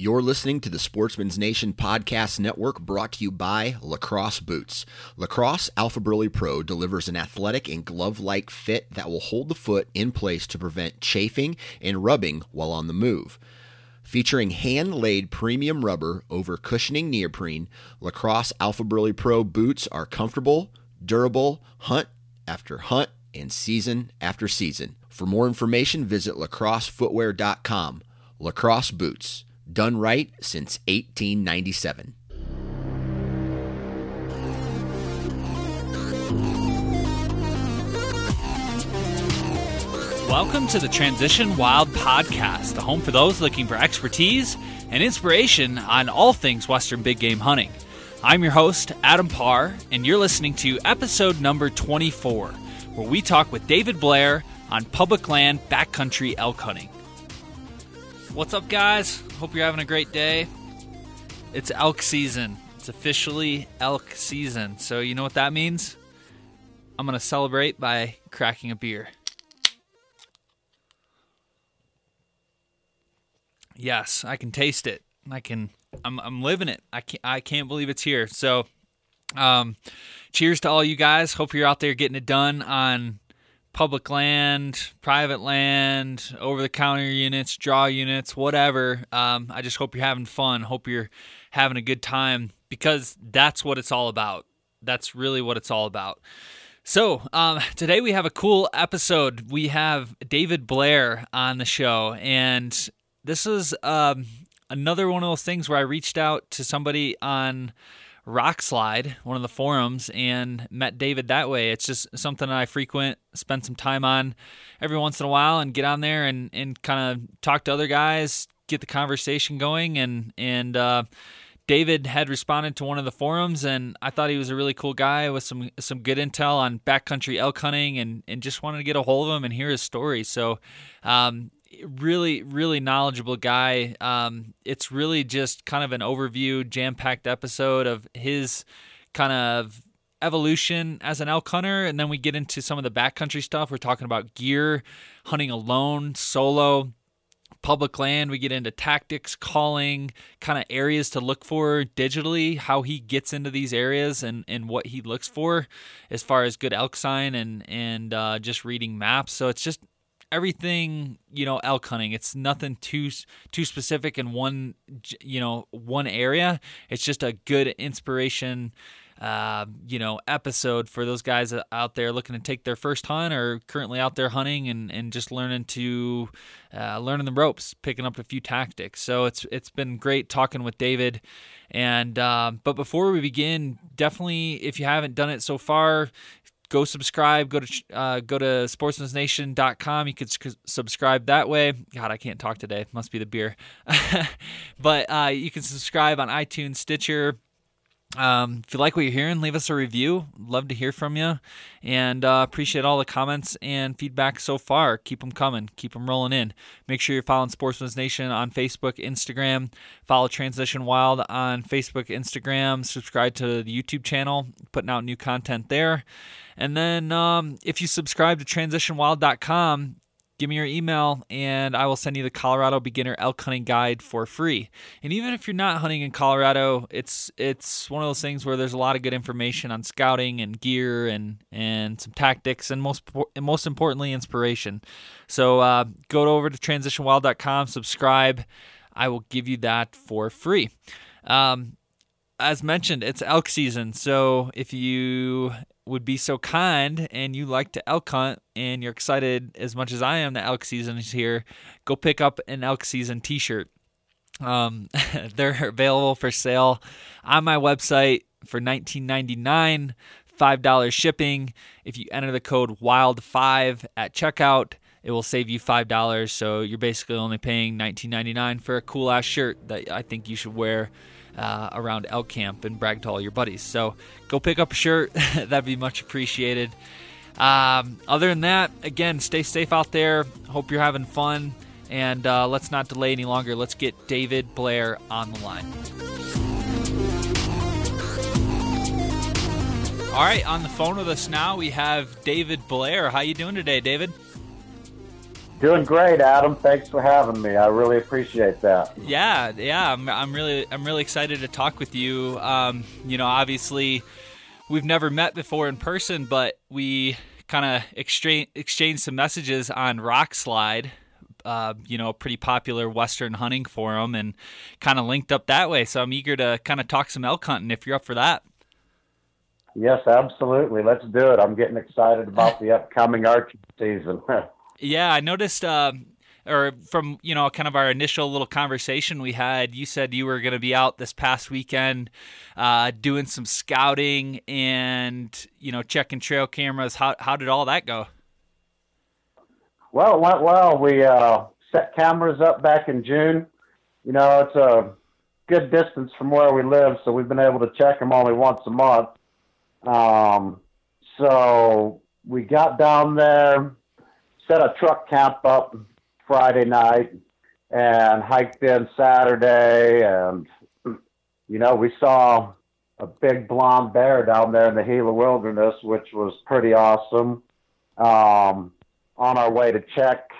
You're listening to the Sportsman's Nation Podcast Network brought to you by Lacrosse Boots. Lacrosse Alphaburly Pro delivers an athletic and glove like fit that will hold the foot in place to prevent chafing and rubbing while on the move. Featuring hand laid premium rubber over cushioning neoprene, Lacrosse Alphaburly Pro boots are comfortable, durable, hunt after hunt, and season after season. For more information, visit lacrossefootwear.com. Lacrosse Boots, done right since 1897. Welcome to the Transition Wild Podcast, the home for those looking for expertise and inspiration on all things Western big game hunting. I'm your host, Adam Parr, and you're listening to episode number 24, where we talk with David Blair on public land backcountry elk hunting. What's up, guys? Hope you're having a great day. It's elk season. It's officially elk season. So, you know what that means? I'm going to celebrate by cracking a beer. Yes, I can taste it. I can. I'm. I'm living it. I can't. I can't believe it's here. So, um, cheers to all you guys. Hope you're out there getting it done on public land, private land, over the counter units, draw units, whatever. Um, I just hope you're having fun. Hope you're having a good time because that's what it's all about. That's really what it's all about. So, um, today we have a cool episode. We have David Blair on the show, and this is um, another one of those things where I reached out to somebody on Rokslide, one of the forums, and met David that way. It's just something I frequent, spend some time on every once in a while, and get on there and, and kind of talk to other guys, get the conversation going. And and uh, David had responded to one of the forums, and I thought he was a really cool guy with some some good intel on backcountry elk hunting, and and just wanted to get a hold of him and hear his story. So. Um, really really knowledgeable guy. Um, it's really just kind of an overview jam-packed episode of his kind of evolution as an elk hunter. And then we get into some of the backcountry stuff. We're talking about gear hunting alone solo public land. We get into tactics calling kind of areas to look for digitally how he gets into these areas and and what he looks for as far as good elk sign and and uh, just reading maps. So it's just everything you know elk hunting. It's nothing too too specific in one you know one area. It's just a good inspiration uh, you know episode for those guys out there looking to take their first hunt or currently out there hunting and, and just learning to uh, learning the ropes picking up a few tactics. So it's it's been great talking with david. And uh, but before we begin definitely if you haven't done it so far go subscribe go to uh, go to sportsmansnation.com you can subscribe that way. God i can't talk today. Must be the beer. But uh, you can subscribe on itunes stitcher um, if you like what you're hearing, leave us a review. Love to hear from you, and uh, appreciate all the comments and feedback so far. Keep them coming, keep them rolling in. Make sure you're following Sportsman's Nation on Facebook, Instagram. Follow Transition Wild on Facebook, Instagram. Subscribe to the YouTube channel, putting out new content there. And then um, if you subscribe to transitionwild.com, give me your email and I will send you the Colorado Beginner Elk Hunting Guide for free. And even if you're not hunting in Colorado, it's it's one of those things where there's a lot of good information on scouting and gear and and some tactics and most and most importantly inspiration. So uh, go over to transitionwild.com, subscribe. I will give you that for free. Um, as mentioned, it's elk season. So if you would be so kind and you like to elk hunt and you're excited as much as I am that elk season is here, go pick up an elk season t shirt. Um, they're available for sale on my website for $19.99, $5 shipping. If you enter the code WILD5 at checkout, it will save you $5. So you're basically only paying $19.99 for a cool ass shirt that I think you should wear uh, around elk camp and brag to all your buddies. So go pick up a shirt. That'd be much appreciated. Um, other than that, again, stay safe out there. Hope you're having fun. And uh, let's not delay any longer. Let's get David Blair on the line. All right, on the phone with us now we have David Blair. How you doing today, David? Doing great, Adam. Thanks for having me. I really appreciate that. Yeah, yeah. I'm, I'm really, I'm really excited to talk with you. Um, you know, obviously, we've never met before in person, but we kind of exchange exchanged some messages on Rokslide. Uh, you know, a pretty popular Western hunting forum, and kind of linked up that way. So I'm eager to kind of talk some elk hunting if you're up for that. Yes, absolutely. Let's do it. I'm getting excited about the upcoming archery season. Yeah, I noticed, uh, or from you know, kind of our initial little conversation we had. You said you were going to be out this past weekend, uh, doing some scouting and you know, checking trail cameras. How how did all that go? Well, it went well. We uh, set cameras up back in June. You know, it's a good distance from where we live, so we've been able to check them only once a month. Um, so we got down there set a truck camp up Friday night and hiked in Saturday. And, you know, we saw a big blonde bear down there in the Gila Wilderness, which was pretty awesome. Um, on our way to check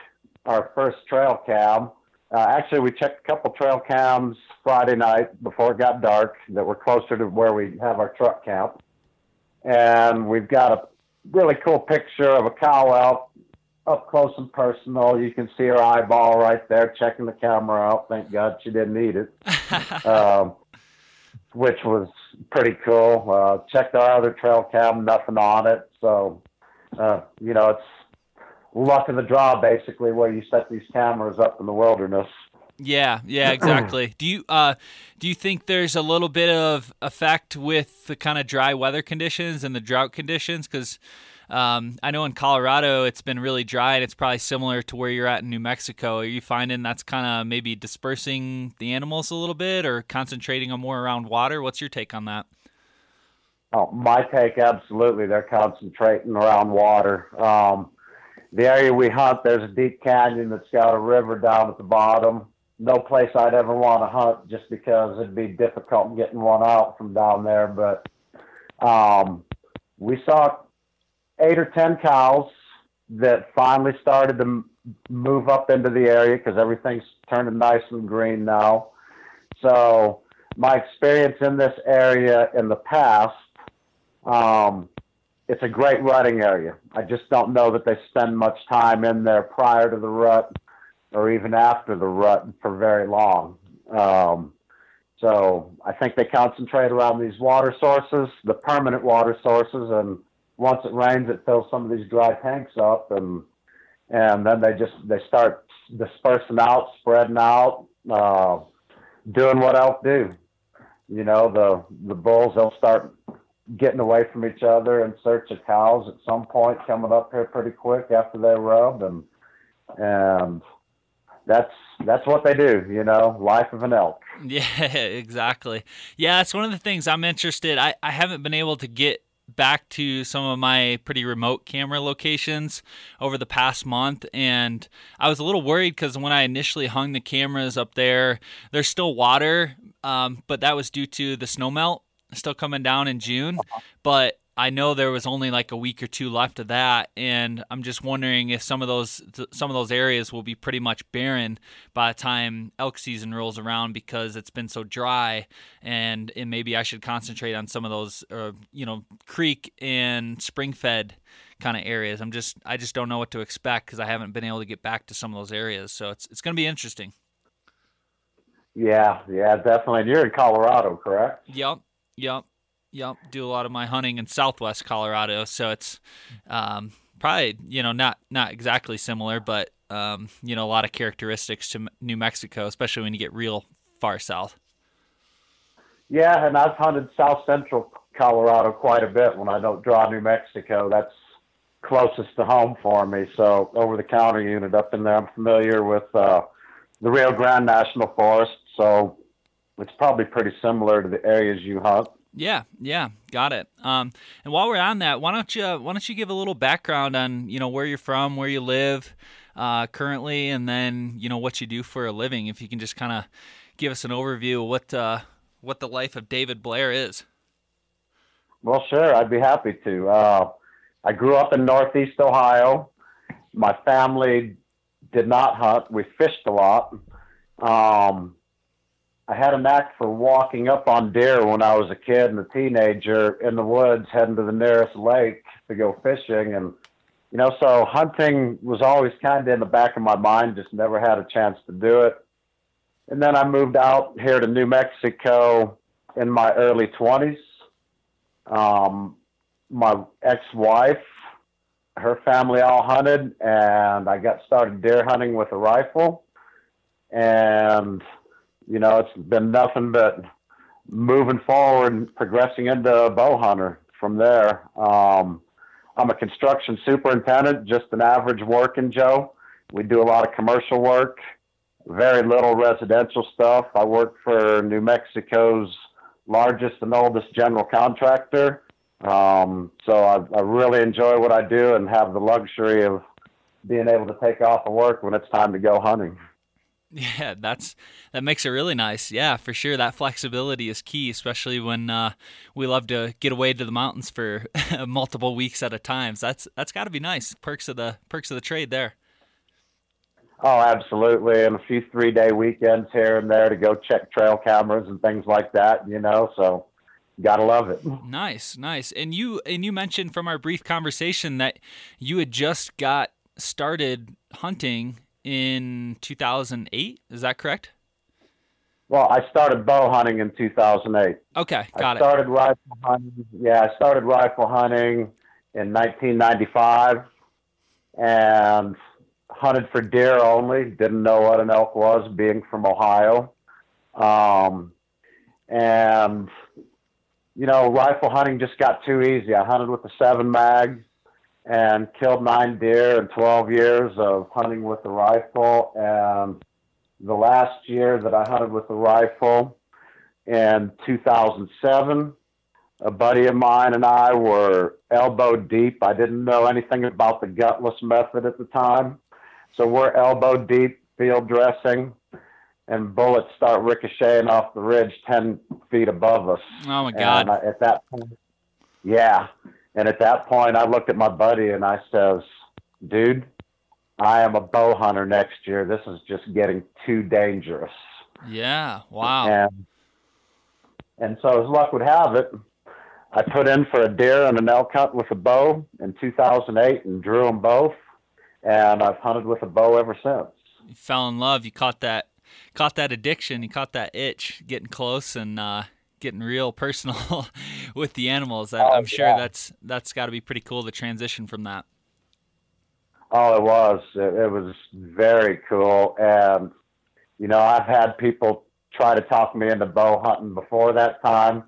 our first trail cam. Uh, actually, we checked a couple trail cams Friday night before it got dark that were closer to where we have our truck camp. And we've got a really cool picture of a cow elk up close and personal. You can see her eyeball right there, checking the camera out. Thank God she didn't need it, um, which was pretty cool. Uh, checked our other trail cam, nothing on it. So, uh, you know, it's luck of the draw, basically, where you set these cameras up in the wilderness. Yeah, yeah, exactly. do you uh, do you think there's a little bit of effect with the kind of dry weather conditions and the drought conditions? Because um, I know in Colorado it's been really dry, and it's probably similar to where you're at in New Mexico. Are you finding that's kind of maybe dispersing the animals a little bit, or concentrating them more around water? What's your take on that? Oh, my take, absolutely. They're concentrating around water. Um, the area we hunt, there's a deep canyon that's got a river down at the bottom. No place I'd ever want to hunt just because it'd be difficult getting one out from down there. But um, we saw eight or ten cows that finally started to move up into the area because everything's turning nice and green now. So my experience in this area in the past, um, it's a great rutting area. I just don't know that they spend much time in there prior to the rut or even after the rut for very long. Um, so I think they concentrate around these water sources, the permanent water sources, and once it rains, it fills some of these dry tanks up, and and then they just they start dispersing out, spreading out, uh, doing what elk do. You know, the the bulls they'll start getting away from each other in search of cows at some point, coming up here pretty quick after they rub, and and that's that's what they do, you know, life of an elk. Yeah, exactly. Yeah, it's one of the things I'm interested. I, I haven't been able to get back to some of my pretty remote camera locations over the past month and I was a little worried because when I initially hung the cameras up there, there's still water, um, but that was due to the snowmelt still coming down in June. But I know there was only like a week or two left of that, and I'm just wondering if some of those some of those areas will be pretty much barren by the time elk season rolls around because it's been so dry, and, and maybe I should concentrate on some of those, uh, you know, creek and spring fed kind of areas. I'm just I just don't know what to expect because I haven't been able to get back to some of those areas, so it's it's going to be interesting. Yeah, yeah, definitely. And you're in Colorado, correct? Yep, yep. Yep, do a lot of my hunting in Southwest Colorado, so it's um, probably you know not not exactly similar, but um, you know a lot of characteristics to New Mexico, especially when you get real far south. Yeah, and I've hunted South Central Colorado quite a bit when I don't draw New Mexico. That's closest to home for me. So over the counter unit up in there, I'm familiar with uh, the Rio Grande National Forest. So it's probably pretty similar to the areas you hunt. Yeah, yeah, got it. Um, and while we're on that, why don't you why don't you give a little background on you know where you're from, where you live uh, currently, and then you know what you do for a living. If you can just kind of give us an overview of what uh, what the life of David Blair is. Well, sure, I'd be happy to. Uh, I grew up in Northeast Ohio. My family did not hunt. We fished a lot. Um, I had a knack for walking up on deer when I was a kid and a teenager in the woods, heading to the nearest lake to go fishing. And, you know, so hunting was always kind of in the back of my mind, just never had a chance to do it. And then I moved out here to New Mexico in my early 20s. Um, my ex wife, her family all hunted, and I got started deer hunting with a rifle. And you know, it's been nothing but moving forward and progressing into bow hunter from there. Um, I'm a construction superintendent, just an average working Joe. We do a lot of commercial work, very little residential stuff. I work for New Mexico's largest and oldest general contractor. Um, so I, I really enjoy what I do and have the luxury of being able to take off of work when it's time to go hunting. Yeah, that's that makes it really nice. Yeah, for sure. That flexibility is key, especially when uh, we love to get away to the mountains for multiple weeks at a time. So that's that's got to be nice. Perks of the perks of the trade there. Oh, absolutely, and a few three day weekends here and there to go check trail cameras and things like that. You know, so gotta love it. Nice, nice. And you and you mentioned from our brief conversation that you had just got started hunting in 2008. Is that correct? Well, I started bow hunting in 2008. Okay, got it. I started rifle hunting. Yeah, I started rifle hunting in 1995 and hunted for deer only. Didn't know what an elk was, being from Ohio. Um, and you know, rifle hunting just got too easy. I hunted with the seven mag and killed nine deer in 12 years of hunting with the rifle. And the last year that I hunted with the rifle in 2007, a buddy of mine and I were elbow deep. I didn't know anything about the gutless method at the time. So we're elbow deep field dressing, and bullets start ricocheting off the ridge 10 feet above us. Oh, my God. I, at that point, yeah. And at that point, I looked at my buddy and I says, dude, I am a bow hunter next year. This is just getting too dangerous. Yeah. Wow. And, and so as luck would have it, I put in for a deer and an elk hunt with a bow in 2008 and drew them both. And I've hunted with a bow ever since. You fell in love. You caught that, caught that addiction. You caught that itch, getting close, and uh, getting real personal with the animals. I, am oh, sure yeah. that's that's got to be pretty cool to transition from that. Oh, it was. It, it, was very cool, and you know, I've had people try to talk me into bow hunting before that time,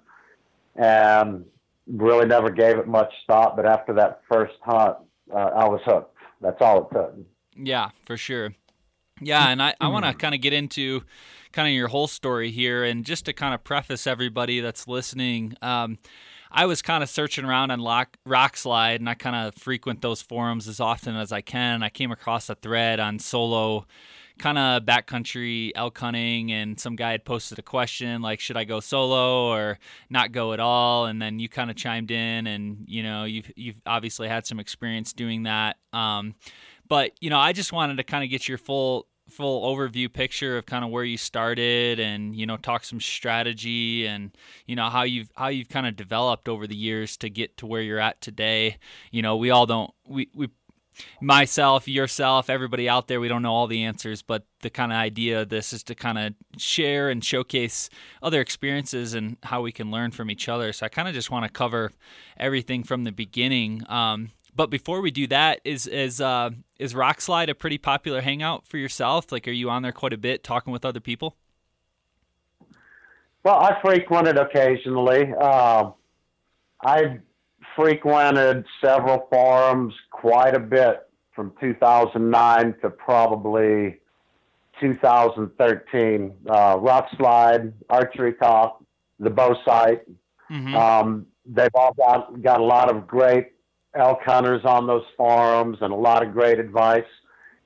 and really never gave it much thought. But after that first hunt, uh, I was hooked. That's all it took. Yeah, for sure. Yeah, and I, I want to kind of get into kind of your whole story here. And just to kind of preface everybody that's listening, um, I was kind of searching around on Lock, Rokslide, and I kind of frequent those forums as often as I can. I came across a thread on solo kind of backcountry elk hunting and some guy had posted a question like should i go solo or not go at all and then you kind of chimed in and you know you've you've obviously had some experience doing that um, but you know i just wanted to kind of get your full full overview picture of kind of where you started and you know talk some strategy and you know how you've how you've kind of developed over the years to get to where you're at today. You know we all don't we we myself yourself everybody out there we don't know all the answers but the kind of idea of this is to kind of share and showcase other experiences and how we can learn from each other. So i kind of just want to cover everything from the beginning. Um, but before we do that, is is uh, is Rokslide a pretty popular hangout for yourself? Like, are you on there quite a bit, talking with other people? Well, I frequent it occasionally. Uh, I frequented several forums quite a bit from 2009 to probably 2013. Uh, Rokslide, Archery Talk, the Bowsite. Mm-hmm. Um, they've all got, got a lot of great elk hunters on those forums and a lot of great advice.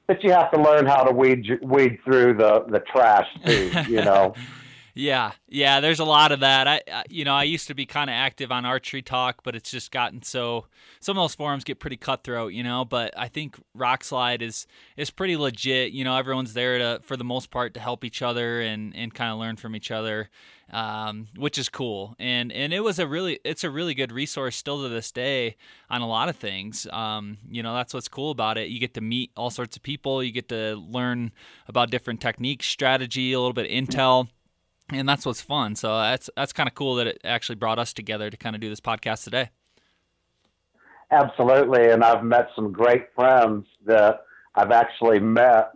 But you have to learn how to weed weed through the the trash too, you know. Yeah, yeah. There's a lot of that. I, I you know, I used to be kind of active on archery talk, but it's just gotten so. Some of those forums get pretty cutthroat, you know. But I think Rokslide is is pretty legit. You know, everyone's there to, for the most part, to help each other and and kind of learn from each other, um, which is cool. And and it was a really, it's a really good resource still to this day on a lot of things. Um, you know, that's what's cool about it. You get to meet all sorts of people. You get to learn about different techniques, strategy, a little bit intel and that's what's fun. So that's that's kind of cool that it actually brought us together to kind of do this podcast today. Absolutely, and I've met some great friends that I've actually met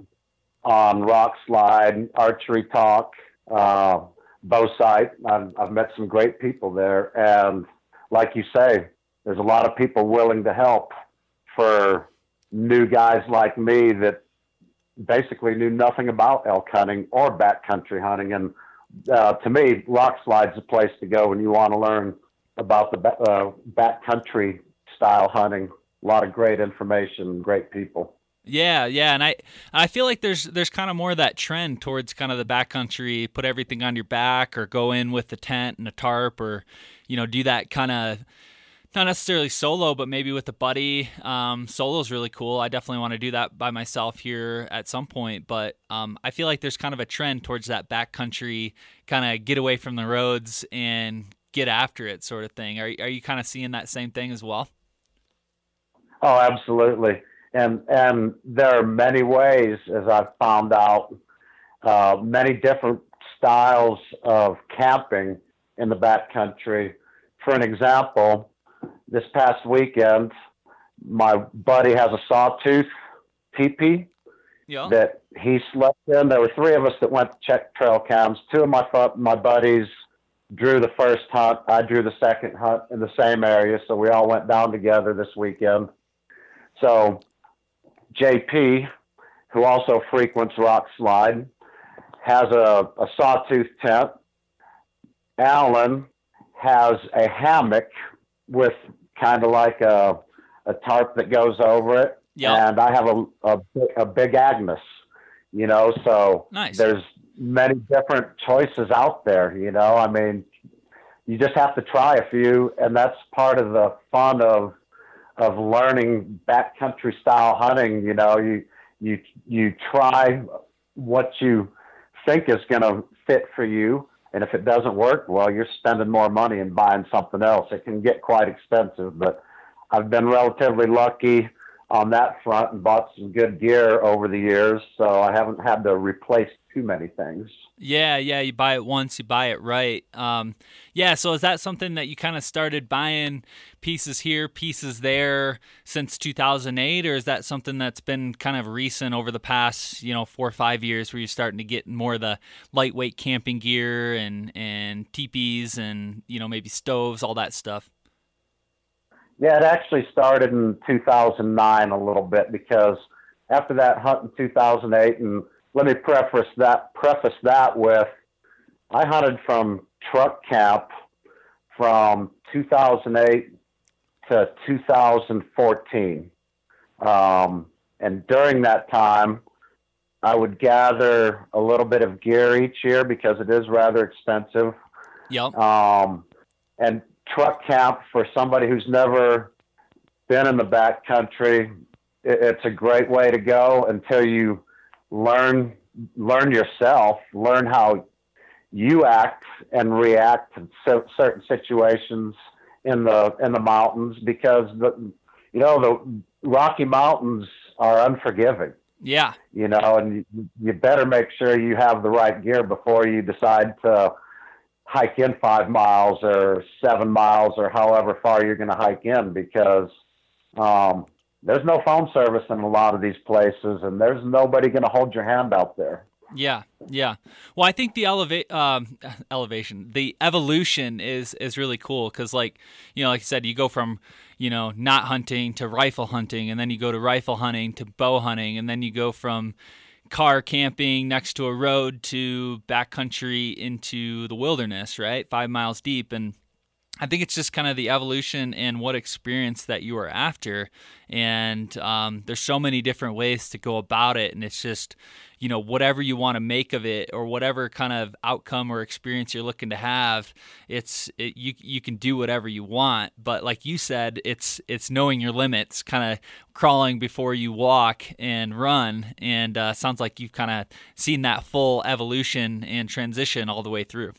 on Rock Slide, Archery Talk, uh, Bow Sight. I've, I've met some great people there, and like you say, there's a lot of people willing to help for new guys like me that basically knew nothing about elk hunting or backcountry hunting, and uh, to me, Rokslide's a place to go when you want to learn about the uh, backcountry style hunting. A lot of great information, great people. Yeah, yeah, and I I feel like there's there's kind of more of that trend towards kind of the backcountry, put everything on your back, or go in with the tent and a tarp, or you know do that kind of not necessarily solo, but maybe with a buddy. Um, solo is really cool. I definitely want to do that by myself here at some point. But um, I feel like there's kind of a trend towards that backcountry, kind of get away from the roads and get after it sort of thing. Are, are you kind of seeing that same thing as well? Oh, absolutely. And and there are many ways, as I've found out, uh, many different styles of camping in the backcountry. For an example, this past weekend, my buddy has a sawtooth teepee yeah. that he slept in. There were three of us that went to check trail cams. Two of my my buddies drew the first hunt. I drew the second hunt in the same area, so we all went down together this weekend. So JP, who also frequents Rock Slide, has a, a sawtooth tent. Alan has a hammock with kind of like a, a tarp that goes over it. Yep. And I have a, a, a big Agnes, you know, so nice. there's many different choices out there, you know. I mean, you just have to try a few, and that's part of the fun of of learning backcountry style hunting. You know, you you you try what you think is going to fit for you, and if it doesn't work, well, you're spending more money and buying something else. It can get quite expensive, but I've been relatively lucky on that front and bought some good gear over the years, so I haven't had to replace too many things. Yeah, yeah, you buy it once, you buy it right. Um, yeah, so is that something that you kind of started buying pieces here, pieces there since 2008, or is that something that's been kind of recent over the past, you know, four or five years where you're starting to get more of the lightweight camping gear and and teepees and you know maybe stoves, all that stuff? Yeah, it actually started in 2009 a little bit because after that hunt in 2008, and let me preface that preface that with I hunted from truck camp from 2008 to 2014, um, and during that time, I would gather a little bit of gear each year because it is rather expensive. Yep. Um, and truck camp for somebody who's never been in the back country, it's a great way to go until you learn learn yourself, learn how you act and react to certain situations in the in the mountains because the you know the Rocky Mountains are unforgiving. Yeah. You know, and you, you better make sure you have the right gear before you decide to hike in five miles or seven miles or however far you're going to hike in because um, there's no phone service in a lot of these places and there's nobody going to hold your hand out there. Yeah, yeah. Well, I think the elevate um, elevation, the evolution is is really cool because, like you know, like I said, you go from you know not hunting to rifle hunting, and then you go to rifle hunting to bow hunting, and then you go from car camping next to a road to backcountry into the wilderness, right? Five miles deep. And I think it's just kind of the evolution and what experience that you are after. And um, there's so many different ways to go about it. And it's just, you know, whatever you want to make of it or whatever kind of outcome or experience you're looking to have, it's, it, you, you can do whatever you want. But like you said, it's, it's knowing your limits, kind of crawling before you walk and run. And uh, sounds like you've kind of seen that full evolution and transition all the way through.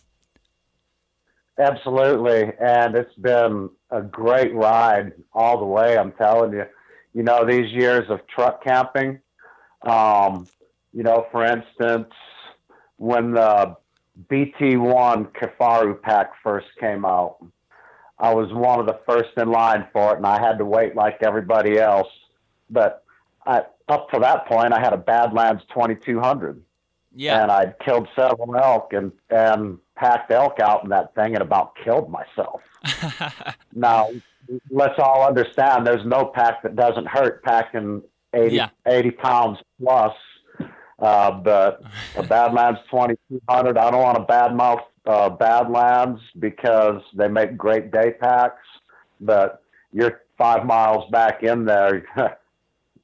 Absolutely. And it's been a great ride all the way. I'm telling you, you know, these years of truck camping, um, you know, for instance, when the BT1 Kifaru pack first came out, I was one of the first in line for it and I had to wait like everybody else. But I, up to that point, I had a Badlands 2200. Yeah. And I'd killed several elk and, and packed elk out in that thing and about killed myself. now, let's all understand there's no pack that doesn't hurt packing 80, yeah. 80 pounds plus. Uh, but a Badlands 2200, I don't want to badmouth uh, Badlands because they make great day packs, but you're five miles back in there.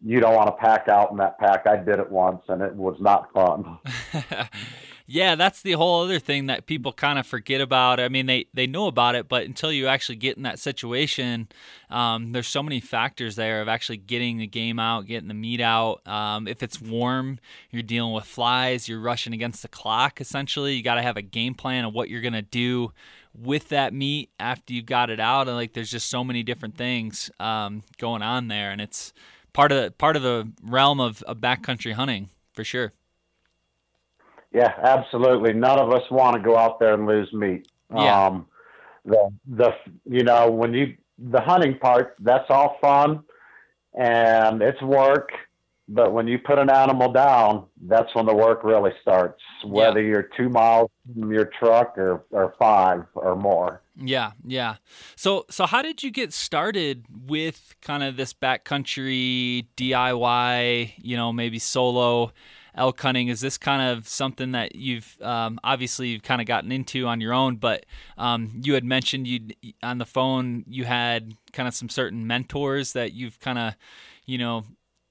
you don't want to pack out in that pack. I did it once and it was not fun. yeah, that's the whole other thing that people kind of forget about. I mean, they, they know about it, but until you actually get in that situation, um, there's so many factors there of actually getting the game out, getting the meat out. Um, if it's warm, you're dealing with flies, you're rushing against the clock, essentially. You got to have a game plan of what you're going to do with that meat after you got it out. And like, there's just so many different things um, going on there. And it's part of the, part of the realm of, of backcountry hunting for sure. Yeah, absolutely. None of us want to go out there and lose meat. Yeah. Um, the the you know when you the hunting part that's all fun and it's work, but when you put an animal down, that's when the work really starts. Whether yeah. you're two miles from your truck or or five or more. Yeah, yeah. So so how did you get started with kind of this backcountry DIY? You know, maybe solo elk hunting. Is this kind of something that you've um, obviously you've kind of gotten into on your own? But um, you had mentioned you on the phone you had kind of some certain mentors that you've kind of you know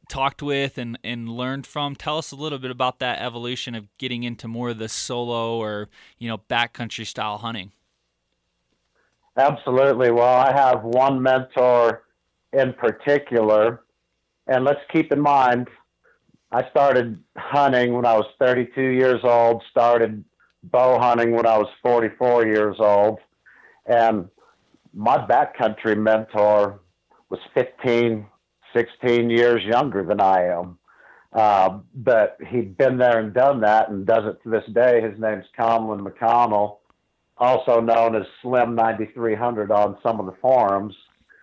talked with and, and learned from. Tell us a little bit about that evolution of getting into more of the solo or you know backcountry style hunting. Absolutely. Well, I have one mentor in particular, and let's keep in mind I started hunting when I was 32 years old, started bow hunting when I was 44 years old. And my backcountry mentor was 15, 16 years younger than I am. Uh, but he'd been there and done that and does it to this day. His name's Conlon McConnell, also known as Slim 9300 on some of the forums.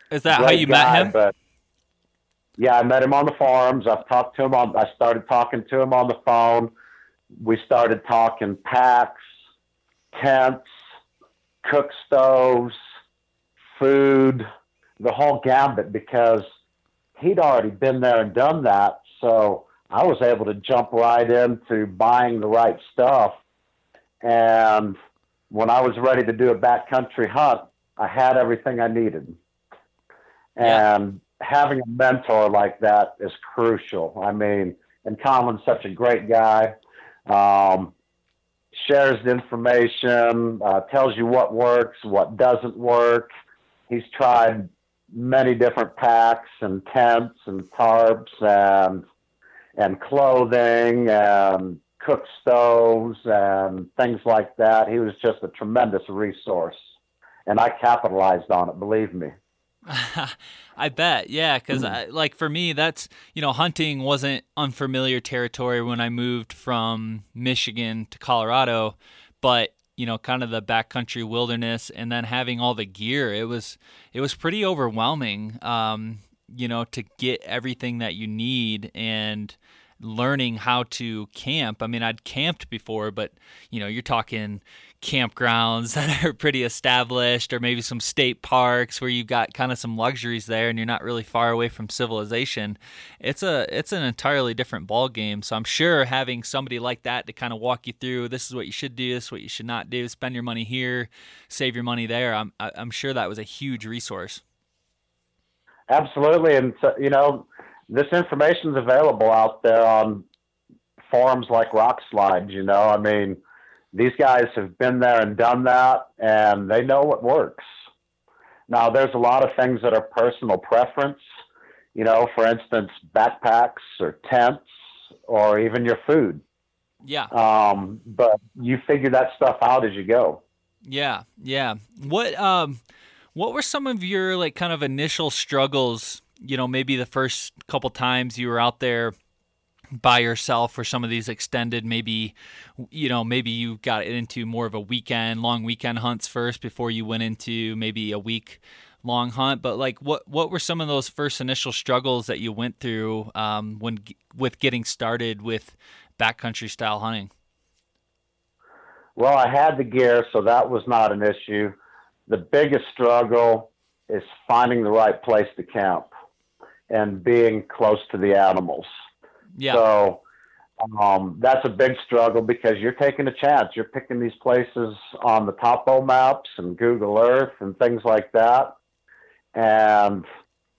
Is that Great how you guy, met him? But yeah, I met him on the forums. I've talked to him on. I started talking to him on the phone. We started talking packs, tents, cook stoves, food, the whole gambit because he'd already been there and done that. So I was able to jump right into buying the right stuff. And when I was ready to do a backcountry hunt, I had everything I needed. Yeah. And having a mentor like that is crucial. I mean, and Colin's such a great guy. Um, shares the information, uh, tells you what works, what doesn't work. He's tried many different packs and tents and tarps and and clothing and cook stoves and things like that. He was just a tremendous resource, and I capitalized on it. Believe me. I bet, yeah, because mm. like for me, that's you know, hunting wasn't unfamiliar territory when I moved from Michigan to Colorado, but you know, kind of the backcountry wilderness, and then having all the gear, it was it was pretty overwhelming. Um, you know, to get everything that you need and learning how to camp. I mean, I'd camped before, but you know, you're talking campgrounds that are pretty established or maybe some state parks where you've got kind of some luxuries there and you're not really far away from civilization. It's a it's an entirely different ball game so i'm sure having somebody like that to kind of walk you through this is what you should do this is what you should not do spend your money here save your money there i'm i'm sure that was a huge resource. Absolutely. And so, you know this information is available out there on forums like rock slides you know i mean these guys have been there and done that, and they know what works. Now, there's a lot of things that are personal preference. You know, for instance, backpacks or tents or even your food. Yeah. Um, but you figure that stuff out as you go. Yeah, yeah. What um, what were some of your like kind of initial struggles? You know, maybe the first couple times you were out there by yourself for some of these extended maybe you know maybe you got into more of a weekend long weekend hunts first before you went into maybe a week long hunt. But like what what were some of those first initial struggles that you went through um, when with getting started with backcountry style hunting? Well i had the gear so that was not an issue. The biggest struggle is finding the right place to camp and being close to the animals yeah. So um, that's a big struggle because you're taking a chance. You're picking these places on the Topo maps and Google Earth and things like that. And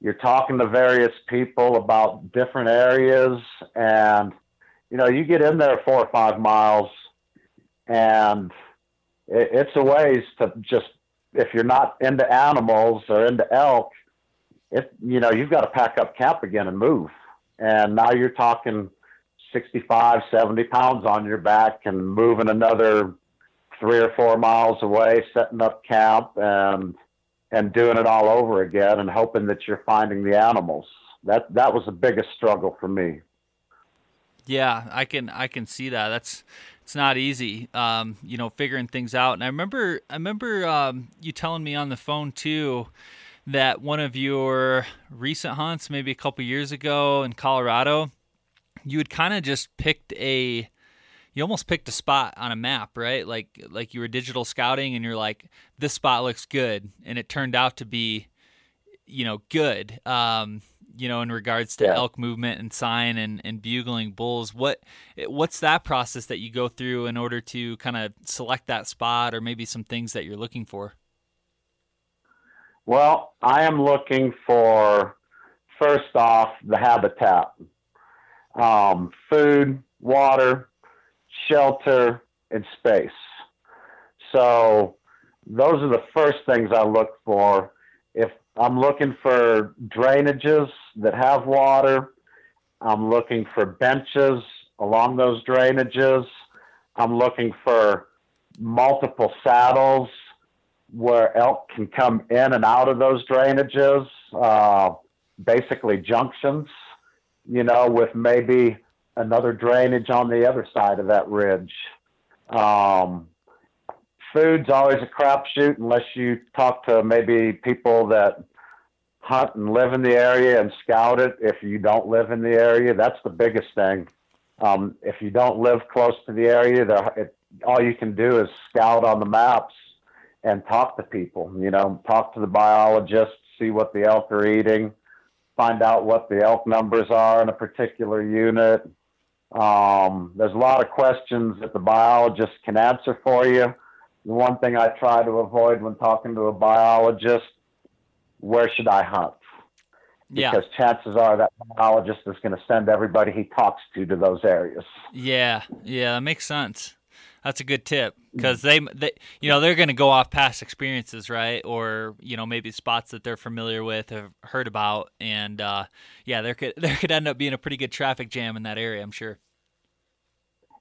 you're talking to various people about different areas. And, you know, you get in there four or five miles and it, it's a ways to just, if you're not into animals or into elk, you know, you've got to pack up camp again and move and now you're talking 65, 70 pounds on your back and moving another three or four miles away, setting up camp and and doing it all over again and hoping that you're finding the animals. That that was the biggest struggle for me. Yeah, I can I can see that. That's it's not easy. Um, you know, figuring things out. And I remember I remember um, you telling me on the phone too that one of your recent hunts, maybe a couple years ago in Colorado, you had kind of just picked a you almost picked a spot on a map, right? Like like you were digital scouting and you're like this spot looks good and it turned out to be you know good. Um you know in regards to yeah. elk movement and sign and, and bugling bulls what what's that process that you go through in order to kind of select that spot or maybe some things that you're looking for well, I am looking for first off the habitat, um, food, water, shelter, and space. So those are the first things I look for. If I'm looking for drainages that have water, I'm looking for benches along those drainages. I'm looking for multiple saddles where elk can come in and out of those drainages, uh, basically junctions, you know, with maybe another drainage on the other side of that ridge. Um, food's always a crapshoot unless you talk to maybe people that hunt and live in the area and scout it. If you don't live in the area, that's the biggest thing. Um, if you don't live close to the area, it, all you can do is scout on the maps and talk to people, you know, talk to the biologists, see what the elk are eating, find out what the elk numbers are in a particular unit. Um, there's a lot of questions that the biologist can answer for you. The one thing I try to avoid when talking to a biologist, where should I hunt? Because yeah. chances are that biologist is going to send everybody he talks to to those areas. Yeah, yeah, that makes sense. That's a good tip because they, they, you know, they're going to go off past experiences, right? Or you know, maybe spots that they're familiar with, have heard about, and uh, yeah, there could there could end up being a pretty good traffic jam in that area. I'm sure.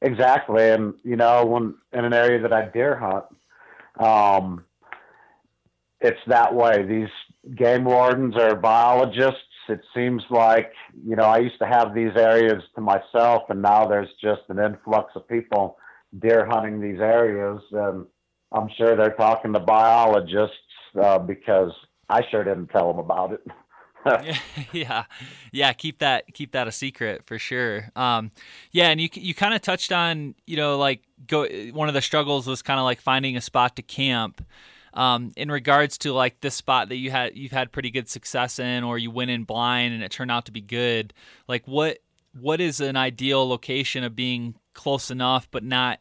Exactly, and you know, when in an area that I deer hunt, um, it's that way. These game wardens are biologists. It seems like you know I used to have these areas to myself, and now there's just an influx of people deer hunting these areas, and I'm sure they're talking to biologists uh, because I sure didn't tell them about it. yeah, yeah. Keep that keep that a secret for sure. Um, yeah, and you you kind of touched on you know like go one of the struggles was kind of like finding a spot to camp. Um, in regards to like this spot that you had you've had pretty good success in, or you went in blind and it turned out to be good. Like what what is an ideal location of being close enough but not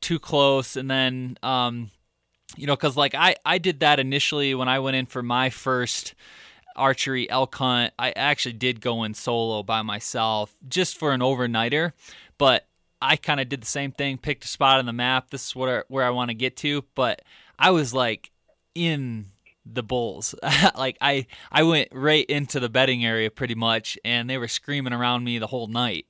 too close, and then um, you know because like I I did that initially when I went in for my first archery elk hunt, I actually did go in solo by myself just for an overnighter, but I kind of did the same thing, picked a spot on the map. This is where where I want to get to, but I was like in the bulls. like I I went right into the bedding area pretty much and they were screaming around me the whole night.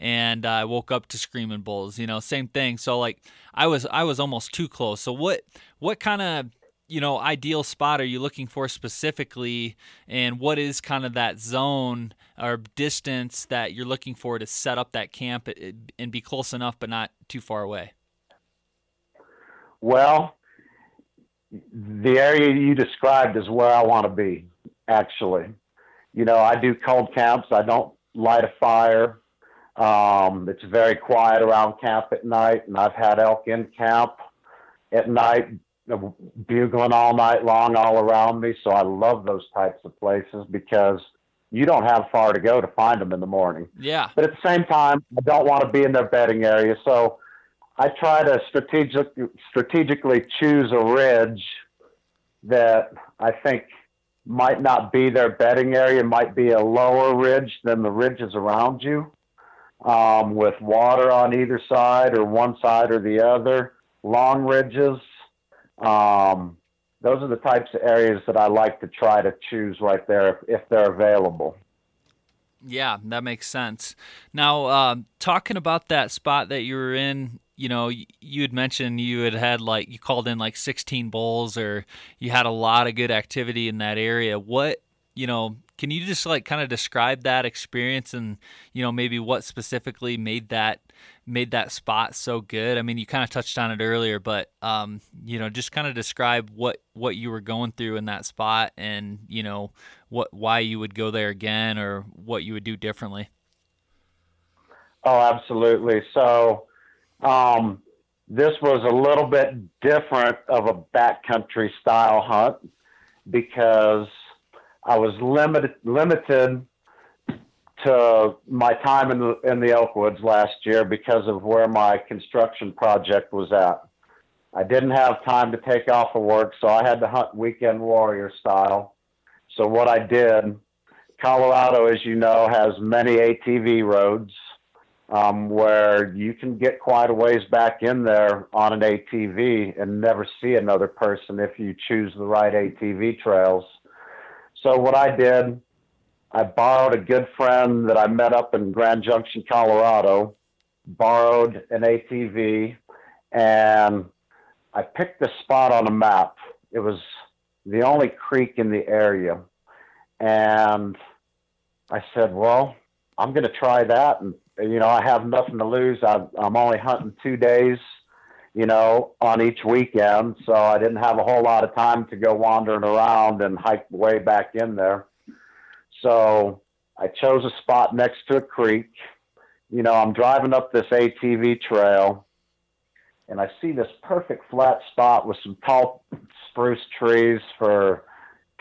And I woke up to screaming bulls, you know, same thing. So like I was I was almost too close. So what what kind of you know ideal spot are you looking for specifically? And what is kind of that zone or distance that you're looking for to set up that camp eh, and be close enough but not too far away? Well the area you described is where i want to be actually. You know i do cold camps. I don't light a fire um, it's very quiet around camp at night and i've had elk in camp at night bugling all night long all around me. So I love those types of places because you don't have far to go to find them in the morning. Yeah. But at the same time, I don't want to be in their bedding area. So I try to strategic, strategically choose a ridge that I think might not be their bedding area, might be a lower ridge than the ridges around you, um, with water on either side or one side or the other, long ridges. Um, those are the types of areas that I like to try to choose right there if, if they're available. Yeah, that makes sense. Now, uh, talking about that spot that you were in, you know, you had mentioned you had had like you called in like 16 bulls, or you had a lot of good activity in that area. What, you know, can you just like kind of describe that experience and you know maybe what specifically made that made that spot so good? I mean, you kind of touched on it earlier, but um, you know, just kind of describe what what you were going through in that spot, and you know, what why you would go there again, or what you would do differently. Oh, absolutely. So, um, this was a little bit different of a backcountry style hunt because I was limited limited to my time in the in the Elkwoods last year because of where my construction project was at. I didn't have time to take off of work, so I had to hunt weekend warrior style. So what I did, Colorado, as you know, has many ATV roads um, where you can get quite a ways back in there on an ATV and never see another person if you choose the right ATV trails. So what I did I borrowed a good friend that I met up in Grand Junction, Colorado, borrowed an ATV, and I picked a spot on a map. It was the only creek in the area. And I said, well, I'm going to try that. And, you know, I have nothing to lose. I, I'm only hunting two days, you know, on each weekend. So I didn't have a whole lot of time to go wandering around and hike way back in there. So I chose a spot next to a creek. You know, I'm driving up this ATV trail and I see this perfect flat spot with some tall spruce trees for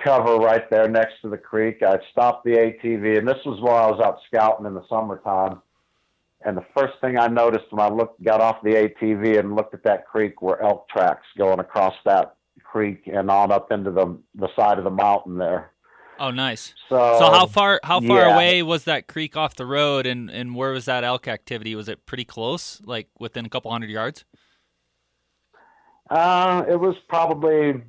cover right there next to the creek. I stopped the ATV, and this was while I was out scouting in the summertime. And the first thing I noticed when I looked, got off the ATV and looked at that creek were elk tracks going across that creek and on up into the the side of the mountain there. Oh, nice. So, so how far how far yeah. away was that creek off the road, and and where was that elk activity? Was it pretty close, like within a couple hundred yards? Uh, it was probably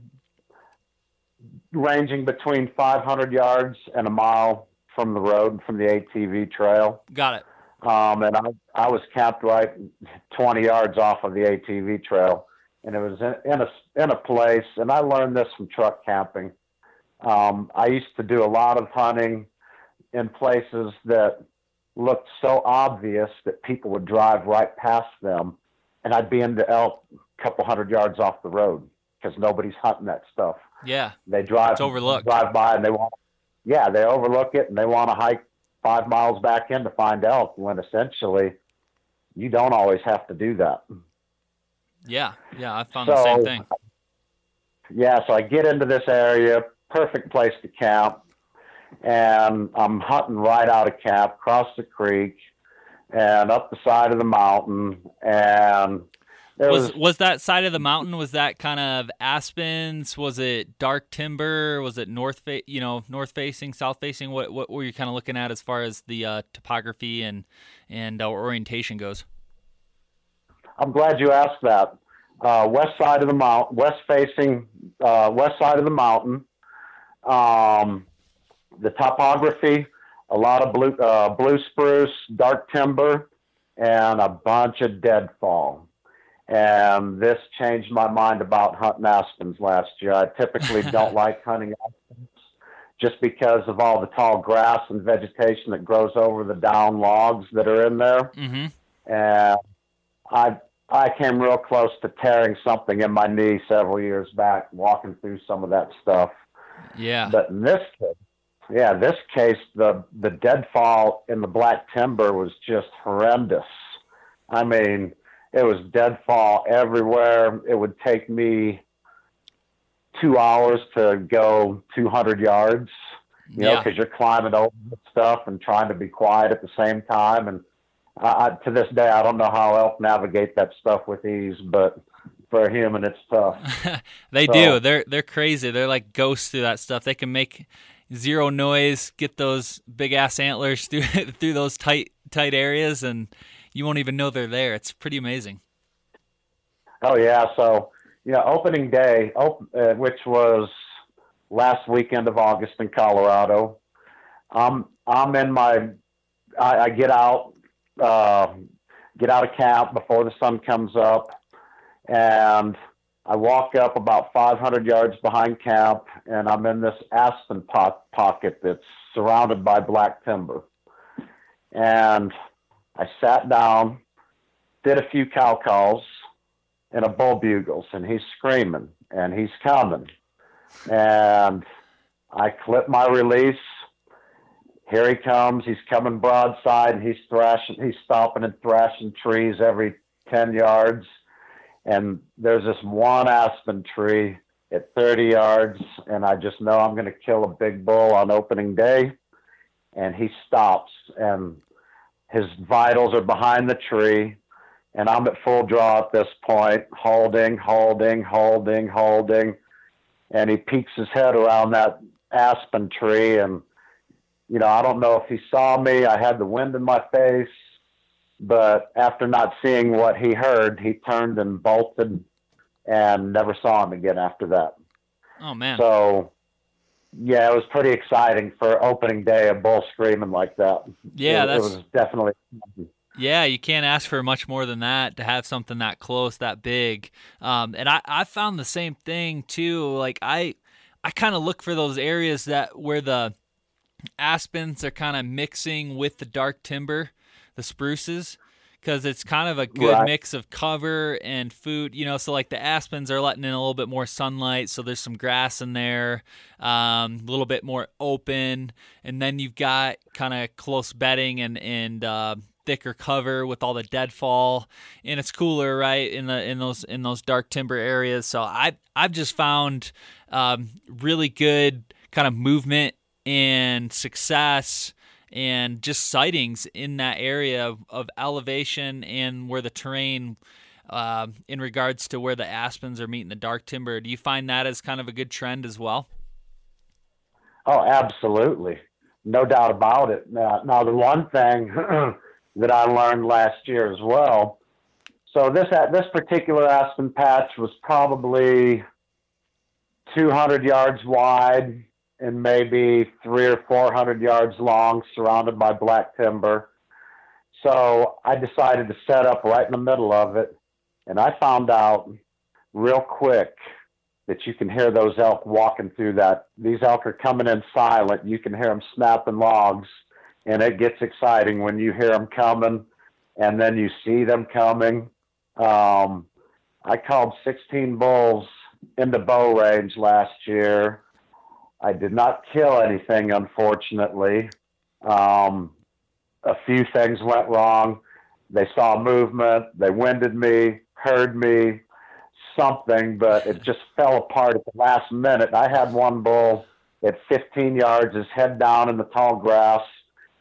ranging between 500 yards and a mile from the road from the ATV trail. Got it. Um, and I I was camped right 20 yards off of the ATV trail, and it was in, in a in a place. And I learned this from truck camping um, I used to do a lot of hunting in places that looked so obvious that people would drive right past them, and I'd be in the elk a couple hundred yards off the road because nobody's hunting that stuff. Yeah, they drive it's overlooked. drive by and they won't. yeah, they overlook it and they want to hike five miles back in to find elk when essentially you don't always have to do that. Yeah, yeah, I found so, the same thing. Yeah, so I get into this area, perfect place to camp, and I'm hunting right out of camp, across the creek, and up the side of the mountain, and was, was, was that side of the mountain was that kind of aspens? Was it dark timber? Was it north fa- you know north facing south facing? What what were you kind of looking at as far as the uh, topography and and uh, orientation goes? I'm glad you asked that. Uh, west side of the mountain west facing uh, west side of the mountain. Um, the topography a lot of blue uh, blue spruce dark timber and a bunch of deadfall and this changed my mind about hunting aspens last year. I typically don't like hunting aspens just because of all the tall grass and vegetation that grows over the down logs that are in there. Mm-hmm. And I I came real close to tearing something in my knee several years back walking through some of that stuff. Yeah. But in this case, yeah, this case the the deadfall in the black timber was just horrendous. I mean, it was deadfall everywhere. It would take me two hours to go 200 yards, you yeah. know, because you're climbing over stuff and trying to be quiet at the same time. And I, to this day, I don't know how elk navigate that stuff with ease, but for a human, it's tough. they so, do. They're they're crazy. They're like ghosts through that stuff. They can make zero noise, get those big ass antlers through through those tight tight areas, and you won't even know they're there. It's pretty amazing. Oh yeah, so you know, opening day, op- uh, which was last weekend of August in Colorado. Um, I'm in my, I, I get out, uh, get out of camp before the sun comes up, and I walk up about 500 yards behind camp, and I'm in this aspen po- pocket that's surrounded by black timber. And I sat down, did a few cow calls and a bull bugles, and he's screaming and he's coming. And I clip my release. Here he comes. He's coming broadside and he's thrashing, he's stopping and thrashing trees every 10 yards. And there's this one aspen tree at 30 yards, and I just know I'm going to kill a big bull on opening day. And he stops, and his vitals are behind the tree, and I'm at full draw at this point, holding, holding, holding, holding. And he peeks his head around that aspen tree. And, you know, I don't know if he saw me. I had the wind in my face. But after not seeing what he heard, he turned and bolted and never saw him again after that. Oh, man. So yeah, it was pretty exciting for opening day. A bull screaming like that. Yeah, it, that's it was definitely. Yeah, you can't ask for much more than that to have something that close, that big. Um, and I, I found the same thing too. Like I, I kind of look for those areas that where the aspens are kind of mixing with the dark timber, the spruces because it's kind of a good right. mix of cover and food. You know, so like the aspens are letting in a little bit more sunlight, so there's some grass in there, um, a little bit more open, and then you've got kind of close bedding and and uh, thicker cover with all the deadfall, and it's cooler, right, in the in those in those dark timber areas. So I I've just found um, really good kind of movement and success and just sightings in that area of, of elevation and where the terrain uh, in regards to where the aspens are meeting the dark timber. Do you find that as kind of a good trend as well? Oh, absolutely. No doubt about it. Now, now the one thing that I learned last year as well. So this this particular aspen patch was probably 200 yards wide and maybe three or four hundred yards long, surrounded by black timber. So I decided to set up right in the middle of it, and I found out real quick that you can hear those elk walking through that. These elk are coming in silent. You can hear them snapping logs, and it gets exciting when you hear them coming, and then you see them coming. Um, I called 16 bulls into bow range last year I did not kill anything, unfortunately. Um, a few things went wrong. They saw movement, they winded me, heard me, something, but it just fell apart at the last minute. I had one bull at 15 yards, his head down in the tall grass,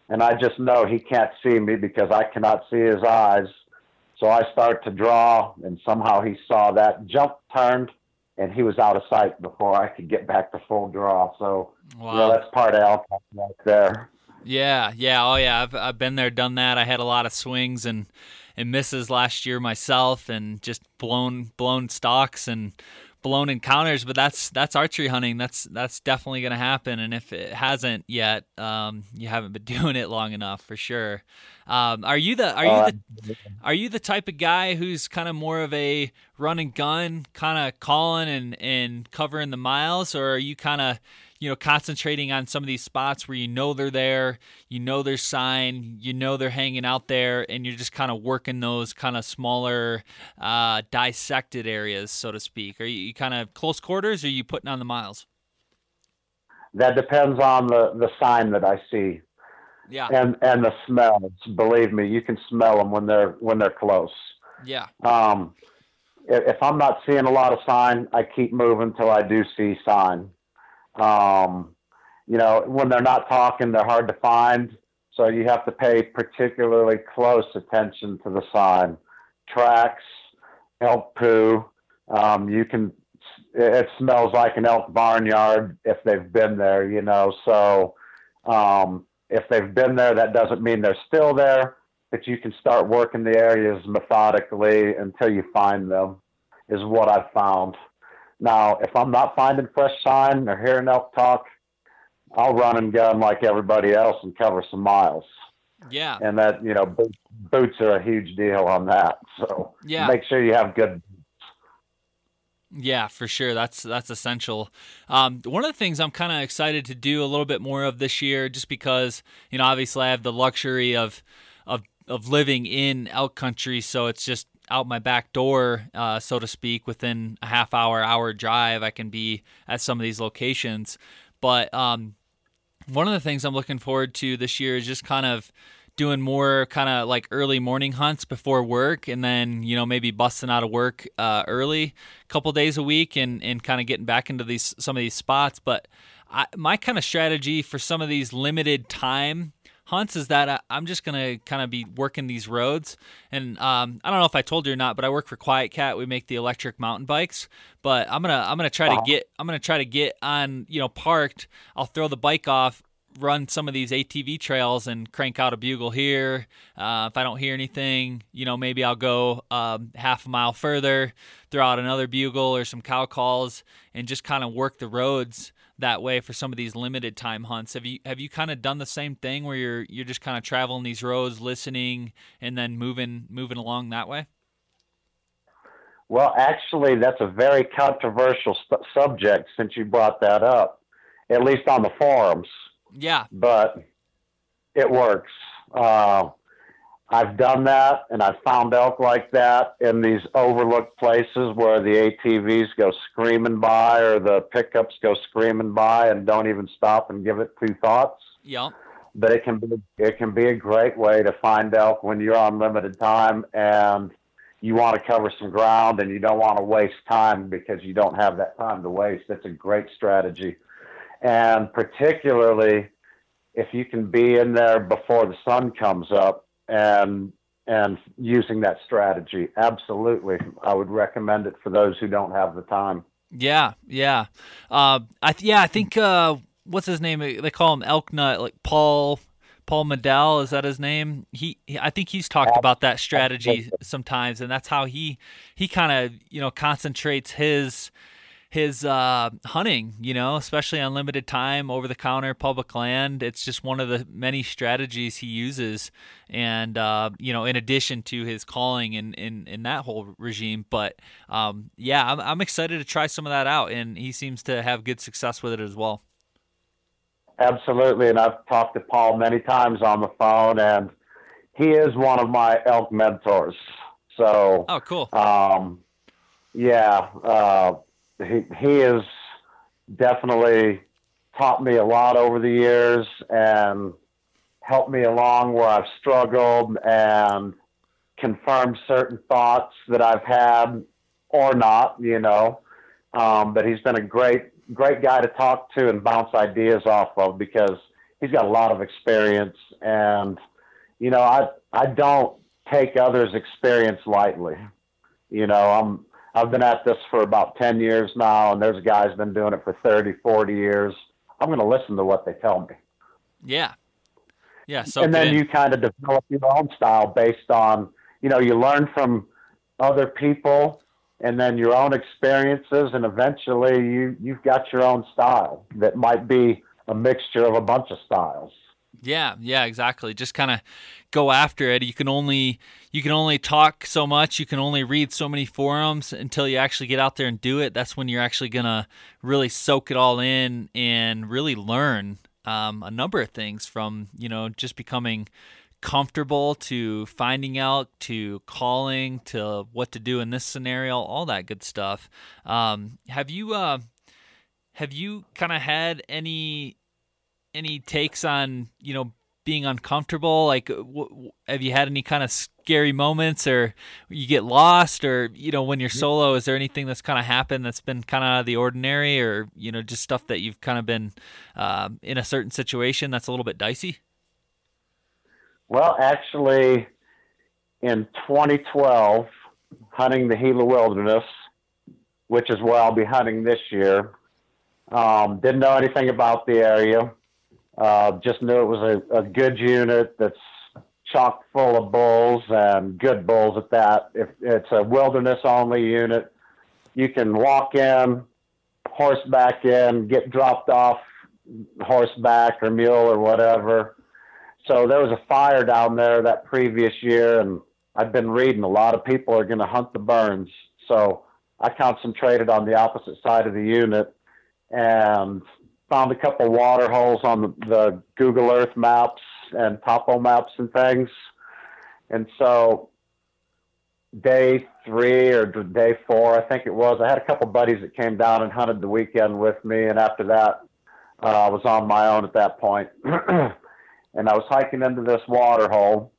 and I just know he can't see me because I cannot see his eyes. So I start to draw, and somehow he saw that, jump, turned, and he was out of sight before I could get back to full draw. So, wow. know, that's part of right there. Yeah, yeah, oh yeah. I've I've been there, done that. I had a lot of swings and and misses last year myself, and just blown blown stocks and blown encounters. But that's that's archery hunting. That's that's definitely going to happen. And if it hasn't yet, um, you haven't been doing it long enough for sure. Um, are you the are you uh, the are you the type of guy who's kind of more of a run and gun, kind of calling and and covering the miles, or are you kind of you know concentrating on some of these spots where you know they're there, you know there's sign, you know they're hanging out there, and you're just kind of working those kind of smaller uh, dissected areas, so to speak. Are you, you kind of close quarters, or are you putting on the miles? That depends on the the sign that I see. Yeah. And and the smells. Believe me, you can smell them when they're when they're close. Yeah. Um, if, if I'm not seeing a lot of sign, I keep moving till I do see sign. Um, you know, when they're not talking, they're hard to find. So you have to pay particularly close attention to the sign. Tracks, elk poo. Um, you can. It smells like an elk barnyard if they've been there. You know, so um, if they've been there, that doesn't mean they're still there, but you can start working the areas methodically until you find them, is what I've found. Now, if I'm not finding fresh sign or hearing elk talk, I'll run and gun like everybody else and cover some miles. Yeah. And that, you know, boots are a huge deal on that. So yeah. make sure you have good yeah, for sure. That's that's essential. Um, one of the things I'm kind of excited to do a little bit more of this year, just because you know, obviously I have the luxury of of of living in elk country, so it's just out my back door, uh, so to speak. Within a half hour, hour drive, I can be at some of these locations. But um, one of the things I'm looking forward to this year is just kind of doing more kind of like early morning hunts before work and then you know maybe busting out of work uh, early a couple days a week and, and kind of getting back into these some of these spots but I, my kind of strategy for some of these limited time hunts is that I, am just gonna kind of be working these roads. And um, I don't know if I told you or not but I work for QuietKat. we make the electric mountain bikes. But I'm gonna I'm gonna try to get I'm gonna try to get on you know parked. I'll throw the bike off run some of these ATV trails and crank out a bugle here. Uh, if I don't hear anything, you know, maybe I'll go um, half a mile further, throw out another bugle or some cow calls, and just kind of work the roads that way for some of these limited time hunts. Have you have you kind of done the same thing where you're you're just kind of traveling these roads, listening, and then moving moving along that way? Well, actually, that's a very controversial st- subject since you brought that up, at least on the forums. Yeah. But it works. Uh, I've done that and I've found elk like that in these overlooked places where the ATVs go screaming by or the pickups go screaming by and don't even stop and give it two thoughts. Yeah. But it can be it can be a great way to find elk when you're on limited time and you want to cover some ground and you don't want to waste time because you don't have that time to waste. That's a great strategy and particularly if you can be in there before the sun comes up and and using that strategy. Absolutely. I would recommend it for those who don't have the time. Yeah yeah. Uh, I th- yeah i think uh, what's his name? They call him elk nut like paul paul medel is that his name? He, he i think he's talked about that strategy sometimes and that's how he he kind of you know concentrates his his uh, hunting, you know, especially on limited time, over the counter, public land. It's just one of the many strategies he uses. And, uh, you know, in addition to his calling in, in, in that whole regime. But um, yeah, I'm, I'm excited to try some of that out. And he seems to have good success with it as well. Absolutely. And I've talked to Paul many times on the phone, and he is one of my elk mentors. So, oh, cool. Um, yeah. Uh, he he has definitely taught me a lot over the years and helped me along where I've struggled and confirmed certain thoughts that I've had or not, you know. Um, but he's been a great, great guy to talk to and bounce ideas off of because he's got a lot of experience. And, you know, I, I don't take others' experience lightly. You know, I'm, I've been at this for about 10 years now, and there's guys been doing it for 30, 40 years. I'm going to listen to what they tell me. Yeah. Yeah. So and then you kind of develop your own style based on, you know, you learn from other people and then your own experiences, and eventually you, you've got your own style that might be a mixture of a bunch of styles. Yeah, yeah, exactly. Just kind of go after it. You can only you can only talk so much. You can only read so many forums until you actually get out there and do it. That's when you're actually gonna really soak it all in and really learn um, a number of things from you know just becoming comfortable to finding out to calling to what to do in this scenario, all that good stuff. Um, have you uh, have you kind of had any any takes on you know being uncomfortable? Like, w- have you had any kind of scary moments, or you get lost, or you know, when you're solo, is there anything that's kind of happened that's been kind of out of the ordinary, or you know, just stuff that you've kind of been uh, in a certain situation that's a little bit dicey? Well, actually, in 2012, hunting the Gila Wilderness, which is where I'll be hunting this year, um, didn't know anything about the area uh, just knew it was a, a good unit that's chock full of bulls and good bulls at that. If it's a wilderness only unit, you can walk in, horseback in, get dropped off horseback or mule or whatever. So there was a fire down there that previous year, and I've been reading a lot of people are going to hunt the burns. So I concentrated on the opposite side of the unit and found a couple water holes on the, Google Earth maps and topo maps and things. And so day three or day four, I think it was, I had a couple buddies that came down and hunted the weekend with me. And after that, uh, I was on my own at that point. and I was hiking into this water hole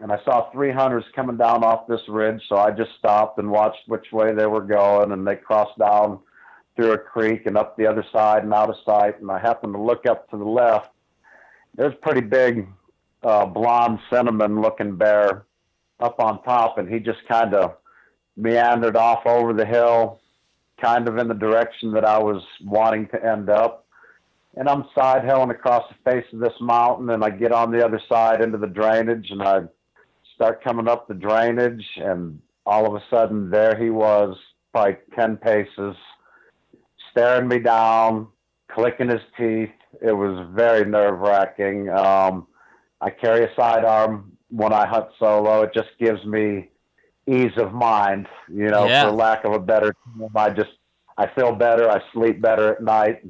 and I saw three hunters coming down off this ridge. So I just stopped and watched which way they were going and they crossed down through a creek and up the other side and out of sight. And I happened to look up to the left. There's a pretty big uh, blonde cinnamon looking bear up on top, and he just kind of meandered off over the hill, kind of in the direction that I was wanting to end up. And I'm side hilling across the face of this mountain, and I get on the other side into the drainage, and I start coming up the drainage, and all of a sudden, there he was, probably 10 paces staring me down, clicking his teeth. It was very nerve wracking. Um, I carry a sidearm when I hunt solo. It just gives me ease of mind, you know, yeah. for lack of a better term. I just I feel better. I sleep better at night,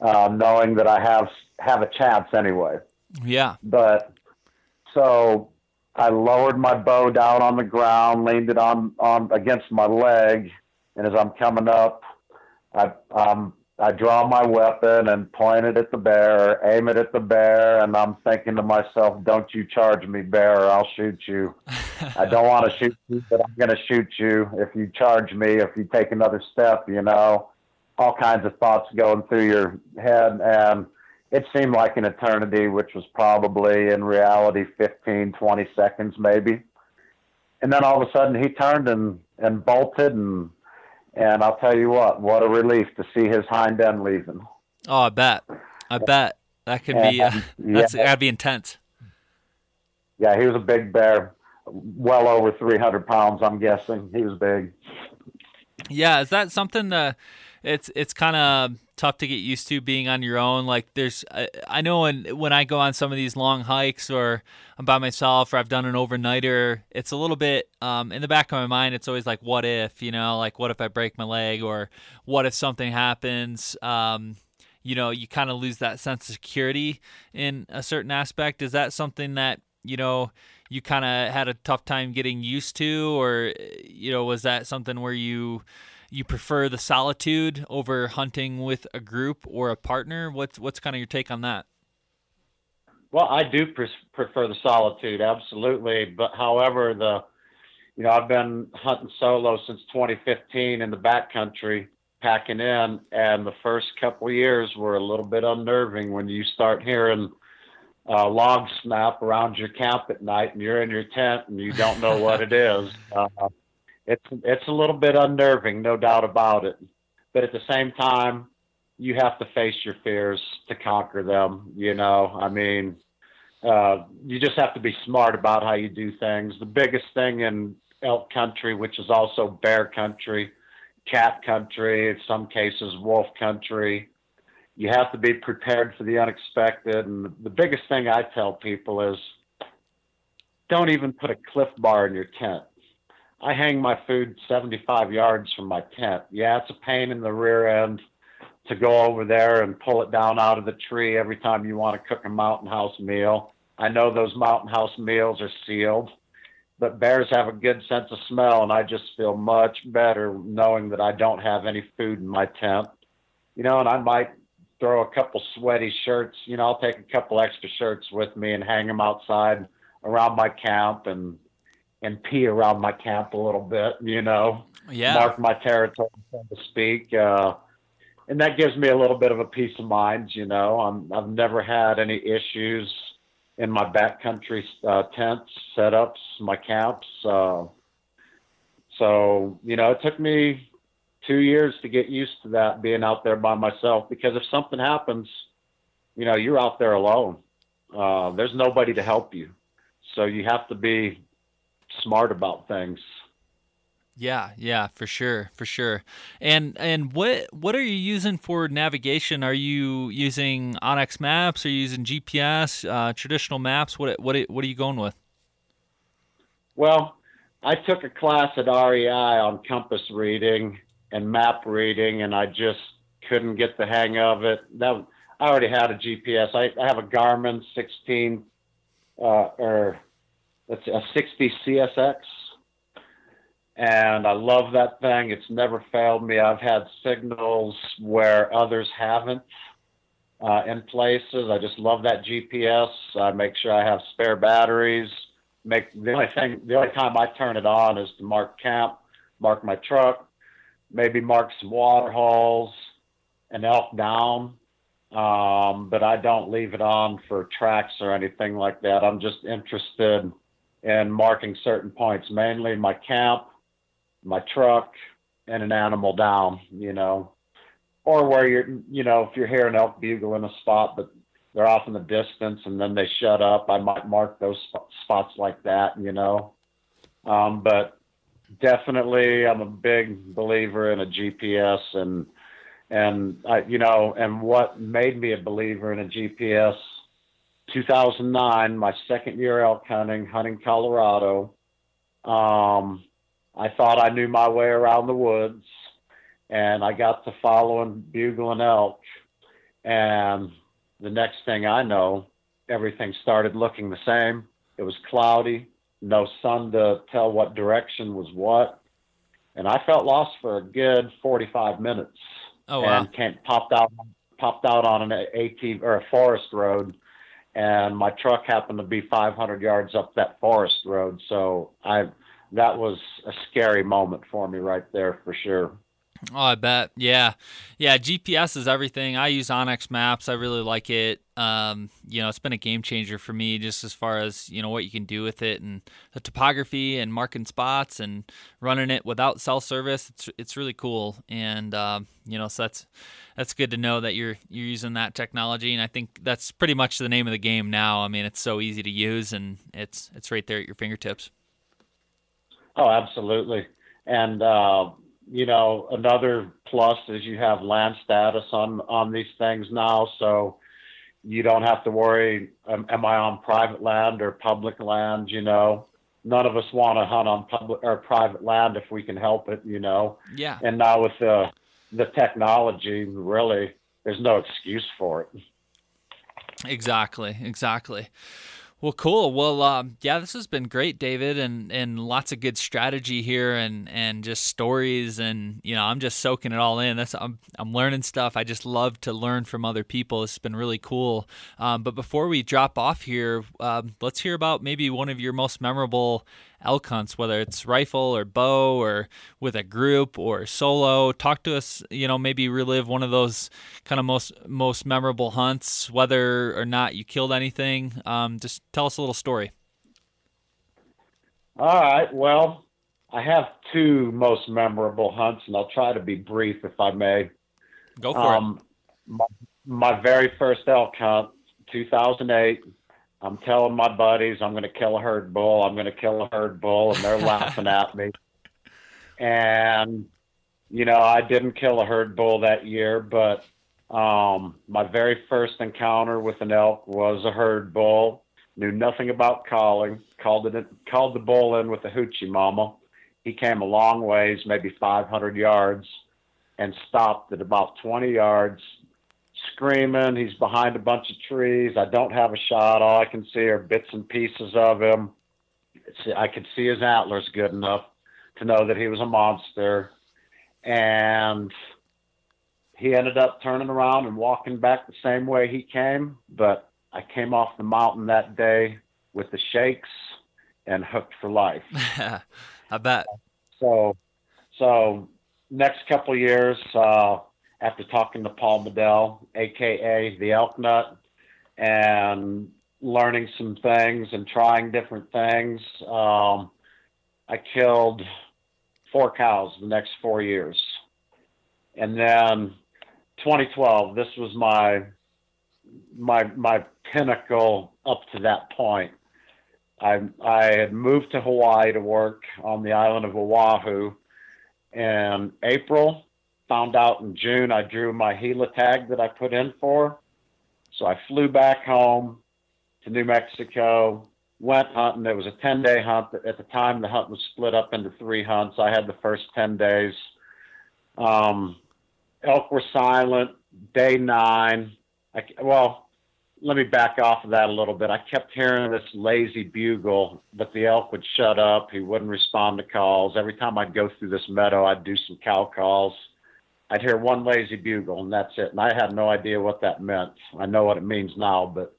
uh, knowing that I have have a chance anyway. Yeah. But so I lowered my bow down on the ground, leaned it on on against my leg, and as I'm coming up, I um I draw my weapon and point it at the bear, aim it at the bear, and I'm thinking to myself, "Don't you charge me, bear, or I'll shoot you." I don't want to shoot you, but I'm going to shoot you if you charge me. If you take another step, you know, all kinds of thoughts going through your head, and it seemed like an eternity, which was probably in reality 15, 20 seconds, maybe. And then all of a sudden, he turned and and bolted and and I'll tell you what, what a relief to see his hind end leaving. Oh, I bet. I bet that could be. Uh, that's yeah. that'd be intense. Yeah, he was a big bear, well over three hundred pounds. I'm guessing he was big. Yeah, is that something that it's it's kind of tough to get used to being on your own. Like there's, I, I know when when I go on some of these long hikes or I'm by myself or I've done an overnighter, it's a little bit um, in the back of my mind. It's always like, what if, you know, like what if I break my leg or what if something happens. Um, you know, you kind of lose that sense of security in a certain aspect. Is that something that you know you kind of had a tough time getting used to, or you know, was that something where you you prefer the solitude over hunting with a group or a partner. What's what's kind of your take on that? Well, I do pre- prefer the solitude, absolutely. But however, the you know I've been hunting solo since 2015 in the backcountry, packing in, and the first couple years were a little bit unnerving when you start hearing uh, logs snap around your camp at night, and you're in your tent and you don't know what it is. Uh, it's it's a little bit unnerving, no doubt about it. But at the same time, you have to face your fears to conquer them. You know, I mean, uh, you just have to be smart about how you do things. The biggest thing in elk country, which is also bear country, cat country, in some cases wolf country, you have to be prepared for the unexpected. And the biggest thing I tell people is don't even put a Clif Bar in your tent. I hang my food 75 yards from my tent. Yeah, it's a pain in the rear end to go over there and pull it down out of the tree every time you want to cook a mountain house meal. I know those mountain house meals are sealed, but bears have a good sense of smell, and I just feel much better knowing that I don't have any food in my tent. You know, and I might throw a couple sweaty shirts. You know, I'll take a couple extra shirts with me and hang them outside around my camp and and pee around my camp a little bit, you know, yeah. mark my territory, so to speak. Uh, and that gives me a little bit of a peace of mind, you know. I'm, I've never had any issues in my backcountry uh, tents, setups, my camps. Uh, so, you know, it took me two years to get used to that being out there by myself because if something happens, you know, you're out there alone. Uh, there's nobody to help you. So you have to be smart about things. Yeah, yeah, for sure, for sure. And and what what are you using for navigation? Are you using onX Maps? Are you using GPS? Uh, traditional maps? What what what are you going with? Well, I took a class at REI on compass reading and map reading, and I just couldn't get the hang of it. That I already had a GPS. I, I have a Garmin 16 uh, or that's a 60 CSX. And I love that thing. It's never failed me. I've had signals where others haven't uh, in places. I just love that GPS. I make sure I have spare batteries. Make the only thing, the only time I turn it on is to mark camp, mark my truck, maybe mark some water holes, an elk down. Um, but I don't leave it on for tracks or anything like that. I'm just interested and marking certain points, mainly my camp, my truck, and an animal down, you know, or where you're, you know, if you're hearing elk bugle in a spot, but they're off in the distance and then they shut up, I might mark those spots like that, you know. Um, but definitely, I'm a big believer in a GPS and, and I, you know, and what made me a believer in a GPS 2009, my second year elk hunting, hunting Colorado. Um, I thought I knew my way around the woods, and I got to following bugling elk. And the next thing I know, everything started looking the same. It was cloudy, no sun to tell what direction was what, and I felt lost for a good 45 minutes. Oh wow! And popped out popped out on an AT or a forest road and my truck happened to be 500 yards up that forest road. So I, that was a scary moment for me right there for sure. Oh, I bet. Yeah. Yeah. GPS is everything. I use onX Maps. I really like it. Um, you know, it's been a game changer for me just as far as, you know, what you can do with it and the topography and marking spots and running it without cell service. It's, it's really cool. And, um, you know, so that's, that's good to know that you're, you're using that technology. And I think that's pretty much the name of the game now. I mean, it's so easy to use and it's, it's right there at your fingertips. Oh, absolutely. And, uh, you know, another plus is you have land status on on these things now, so you don't have to worry. Um, am I on private land or public land? You know, none of us want to hunt on public or private land if we can help it. You know. Yeah. And now with the the technology, really, there's no excuse for it. Exactly. Exactly. Well, cool. Well, um, yeah, this has been great, David, and, and lots of good strategy here, and, and just stories, and you know, I'm just soaking it all in. That's I'm I'm learning stuff. I just love to learn from other people. It's been really cool. Um, but before we drop off here, um, let's hear about maybe one of your most memorable elk hunts, whether it's rifle or bow or with a group or solo. Talk to us, you know, maybe relive one of those kind of most most memorable hunts, whether or not you killed anything. Um, just tell us a little story. All right. Well, I have two most memorable hunts, and I'll try to be brief if I may. Go for um, it. My, my very first elk hunt, 2008. I'm telling my buddies I'm going to kill a herd bull. I'm going to kill a herd bull, and they're laughing at me. And you know, I didn't kill a herd bull that year, but um, my very first encounter with an elk was a herd bull. Knew nothing about calling. Called it. Called the bull in with a hoochie mama. He came a long ways, maybe 500 yards, and stopped at about 20 yards screaming. He's behind a bunch of trees. I don't have a shot. All I can see are bits and pieces of him. I could see his antlers good enough to know that he was a monster. And he ended up turning around and walking back the same way he came. But I came off the mountain that day with the shakes and hooked for life. I bet. So, so next couple years, uh, after talking to Paul Medel, aka the Elk Nut, and learning some things and trying different things. Um, I killed four cows the next four years. And then 2012, this was my my my pinnacle up to that point. I I had moved to Hawaii to work on the island of Oahu in April found out in June I drew my Gila tag that I put in for. So I flew back home to New Mexico, went hunting. It was a 10 day hunt. At the time, the hunt was split up into three hunts. I had the first 10 days. Um, elk were silent. Day nine, I, well, let me back off of that a little bit. I kept hearing this lazy bugle, but the elk would shut up. He wouldn't respond to calls. Every time I'd go through this meadow, I'd do some cow calls. I'd hear one lazy bugle and that's it. And I had no idea what that meant. I know what it means now, but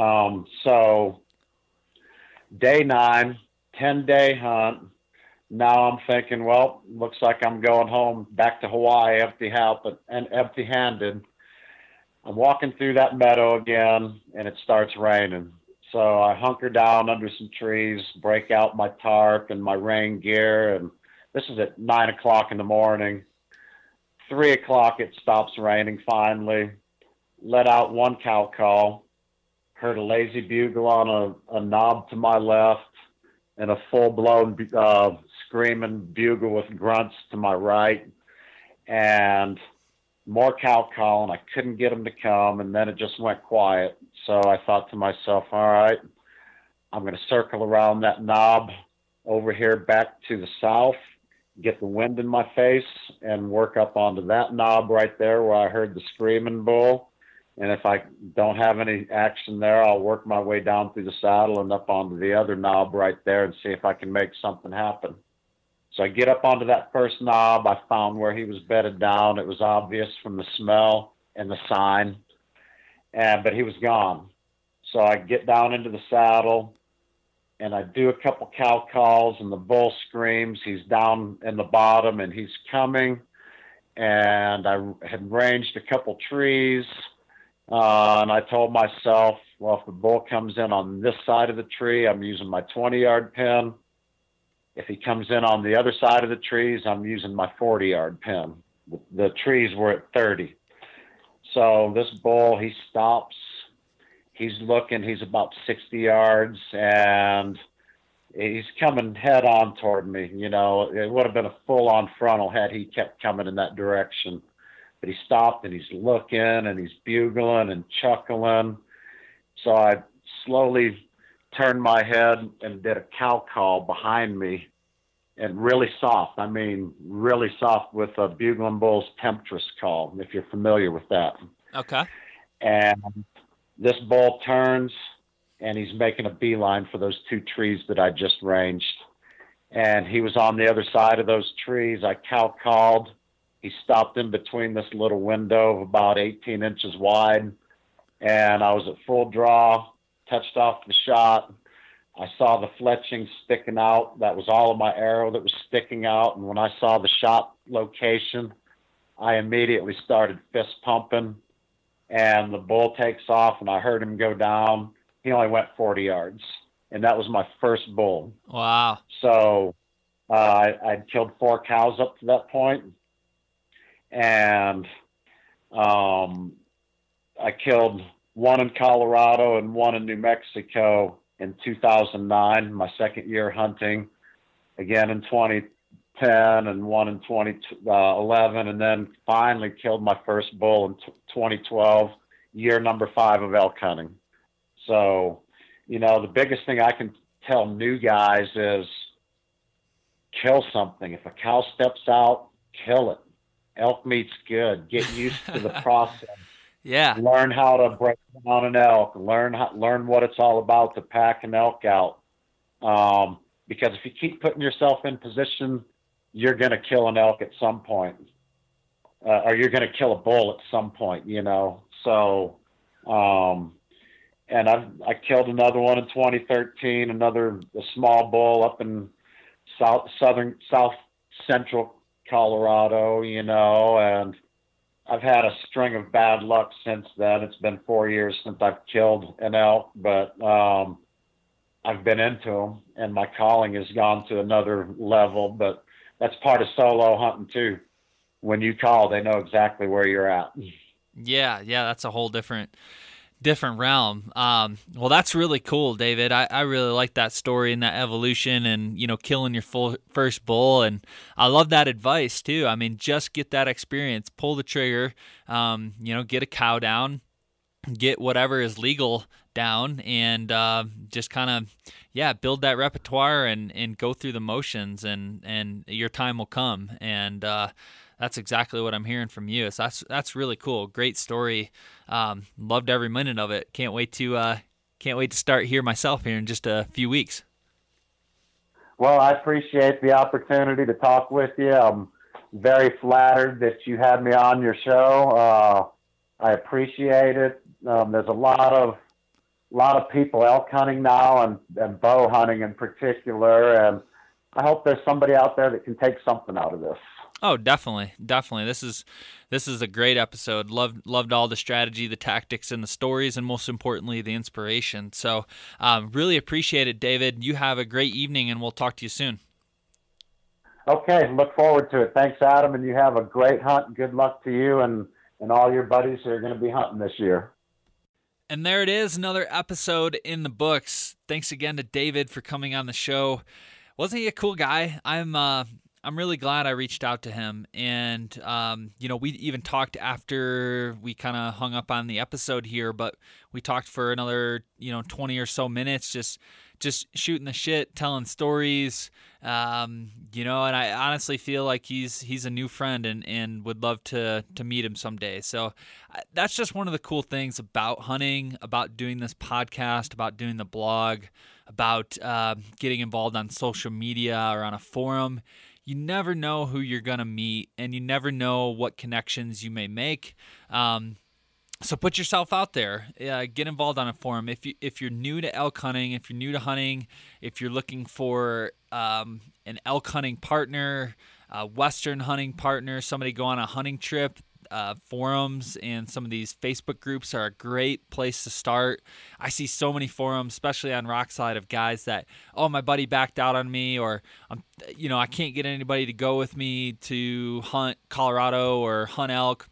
um, so day nine, 10 day hunt. Now I'm thinking, well, looks like I'm going home back to Hawaii empty and empty handed. I'm walking through that meadow again and it starts raining. So I hunker down under some trees, break out my tarp and my rain gear. And this is at nine o'clock in the morning three o'clock, it stops raining finally. Let out one cow call. Heard a lazy bugle on a, a knob to my left and a full blown uh, screaming bugle with grunts to my right. And more cow calling. I couldn't get them to come, and then it just went quiet. So I thought to myself, all right, I'm going to circle around that knob over here back to the south get the wind in my face and work up onto that knob right there where I heard the screaming bull. And if I don't have any action there, I'll work my way down through the saddle and up onto the other knob right there and see if I can make something happen. So I get up onto that first knob. I found where he was bedded down. It was obvious from the smell and the sign, and but he was gone. So I get down into the saddle, and I do a couple cow calls, and the bull screams. He's down in the bottom, and he's coming. And I had ranged a couple trees, uh, and I told myself, well, if the bull comes in on this side of the tree, I'm using my 20 yard pin. If he comes in on the other side of the trees, I'm using my 40 yard pin. The trees were at 30. So this bull, he stops he's looking, he's about 60 yards, and he's coming head on toward me. You know, it would have been a full on frontal had he kept coming in that direction. But he stopped and he's looking and he's bugling and chuckling. So I slowly turned my head and did a cow call behind me and really soft. I mean, really soft with a bugling bull's temptress call, if you're familiar with that. Okay. And this bull turns and he's making a beeline for those two trees that I just ranged. And he was on the other side of those trees. I cow called. He stopped in between this little window of about 18 inches wide, and I was at full draw, touched off the shot. I saw the fletching sticking out. That was all of my arrow that was sticking out. And when I saw the shot location, I immediately started fist pumping and the bull takes off and I heard him go down. He only went 40 yards and that was my first bull. Wow. So uh, I, I'd killed four cows up to that point and um, I killed one in Colorado and one in New Mexico in 2009, my second year hunting, again in 2010 and one in 2011, and then finally killed my first bull in 2012, year number five of elk hunting. So, you know, the biggest thing I can tell new guys is kill something. If a cow steps out, kill it. Elk meat's good. Get used to the process. Yeah. Learn how to break down an elk. Learn how, learn what it's all about to pack an elk out. Um, because if you keep putting yourself in position, you're going to kill an elk at some point, uh, or you're going to kill a bull at some point. You know. So, um, and I I killed another one in 2013, another a small bull up in south southern south central Colorado. You know, and I've had a string of bad luck since then. It's been four years since I've killed an elk, but um, I've been into them, and my calling has gone to another level. But that's part of solo hunting too. When you call, they know exactly where you're at. Yeah, yeah, that's a whole different different realm. Um, well, that's really cool, David. I, I really like that story and that evolution and, you know, killing your full first bull. And I love that advice too. I mean, just get that experience, pull the trigger, um, you know, get a cow down, get whatever is legal down and uh, just kind of, yeah, build that repertoire and, and go through the motions and, and your time will come. And, uh, that's exactly what I'm hearing from you. So that's that's really cool. Great story. Um, loved every minute of it. Can't wait to uh, can't wait to start here myself here in just a few weeks. Well, I appreciate the opportunity to talk with you. I'm very flattered that you had me on your show. Uh, I appreciate it. Um, there's a lot of lot of people elk hunting now and, and bow hunting in particular, and I hope there's somebody out there that can take something out of this. Oh, definitely, definitely. This is this is a great episode. Loved loved all the strategy, the tactics, and the stories, and most importantly, the inspiration. So, um, really appreciate it, David. You have a great evening, and we'll talk to you soon. Okay, look forward to it. Thanks, Adam, and you have a great hunt. Good luck to you and and all your buddies who are going to be hunting this year. And there it is, another episode in the books. Thanks again to David for coming on the show. Wasn't he a cool guy? I'm uh, I'm really glad I reached out to him. And, um, you know, we even talked after we kind of hung up on the episode here, but we talked for another, you know, 20 or so minutes, just, just shooting the shit, telling stories, um, you know, and I honestly feel like he's, he's a new friend and, and would love to, to meet him someday. So that's just one of the cool things about hunting, about doing this podcast, about doing the blog, about uh, getting involved on social media or on a forum you never know who you're to meet and you never know what connections you may make. Um, so put yourself out there. Uh, get involved on a forum. If you if you're new to elk hunting, if you're new to hunting, if you're looking for um, an elk hunting partner, a western hunting partner, somebody go on a hunting trip, uh, forums and some of these Facebook groups are a great place to start. I see so many forums, especially on Rokslide, of guys that, oh, my buddy backed out on me, or I'm, you know, I can't get anybody to go with me to hunt Colorado or hunt elk.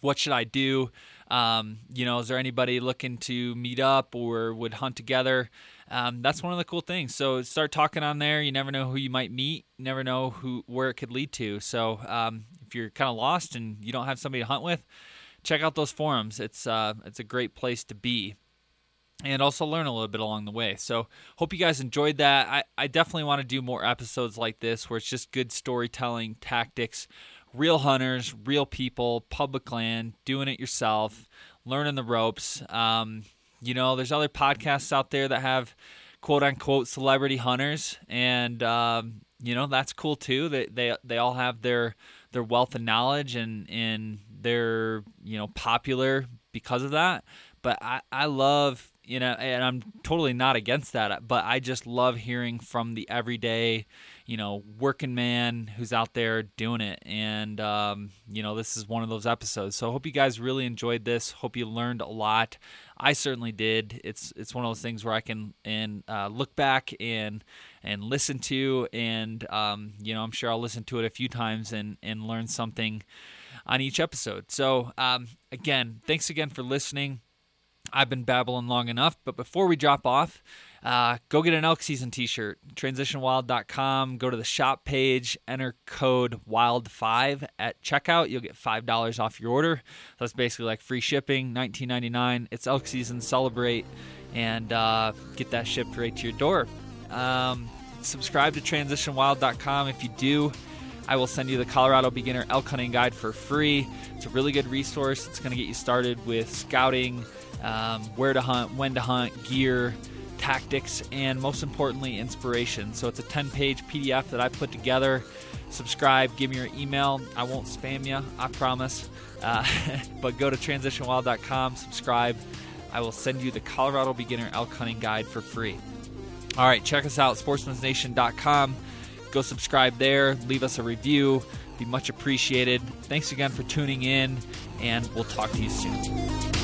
What should I do? Um, you know, is there anybody looking to meet up or would hunt together? Um, that's one of the cool things. So start talking on there. You never know who you might meet. You never know who where it could lead to. So um, if you're kind of lost and you don't have somebody to hunt with, check out those forums. It's uh, it's a great place to be. And also learn a little bit along the way. So, hope you guys enjoyed that. I, I definitely want to do more episodes like this where it's just good storytelling, tactics, real hunters, real people, public land, doing it yourself, learning the ropes. Um, you know, there's other podcasts out there that have quote unquote celebrity hunters, and um, you know that's cool too. They they they all have their their wealth of knowledge and and they're you know popular because of that. But I I love you know, and I'm totally not against that, but I just love hearing from the everyday, you know, working man who's out there doing it. And, um, you know, this is one of those episodes. So I hope you guys really enjoyed this. Hope you learned a lot. I certainly did. It's, it's one of those things where I can, and, uh, look back and, and listen to, and, um, you know, I'm sure I'll listen to it a few times and, and learn something on each episode. So, um, again, thanks again for listening. I've been babbling long enough, but before we drop off, uh, go get an elk season t-shirt. Transitionwild.com go to the shop page. Enter code wild5 at checkout. You'll get $5 off your order. That's basically like free shipping 19.99 it's elk season. Celebrate and uh, get that shipped right to your door. Um, subscribe to transitionwild.com if you do I will send you the Colorado Beginner Elk Hunting Guide for free. It's a really good resource. It's going to get you started with scouting, um, where to hunt, when to hunt, gear, tactics, and most importantly, inspiration. So it's a 10 page PDF that I put together. Subscribe, give me your email. I won't spam you, I promise. Uh, but go to transitionwild.com, subscribe. I will send you the Colorado Beginner Elk Hunting Guide for free. All right, check us out, sportsmansnation.com. Go subscribe there, leave us a review, be much appreciated. Thanks again for tuning in, and we'll talk to you soon.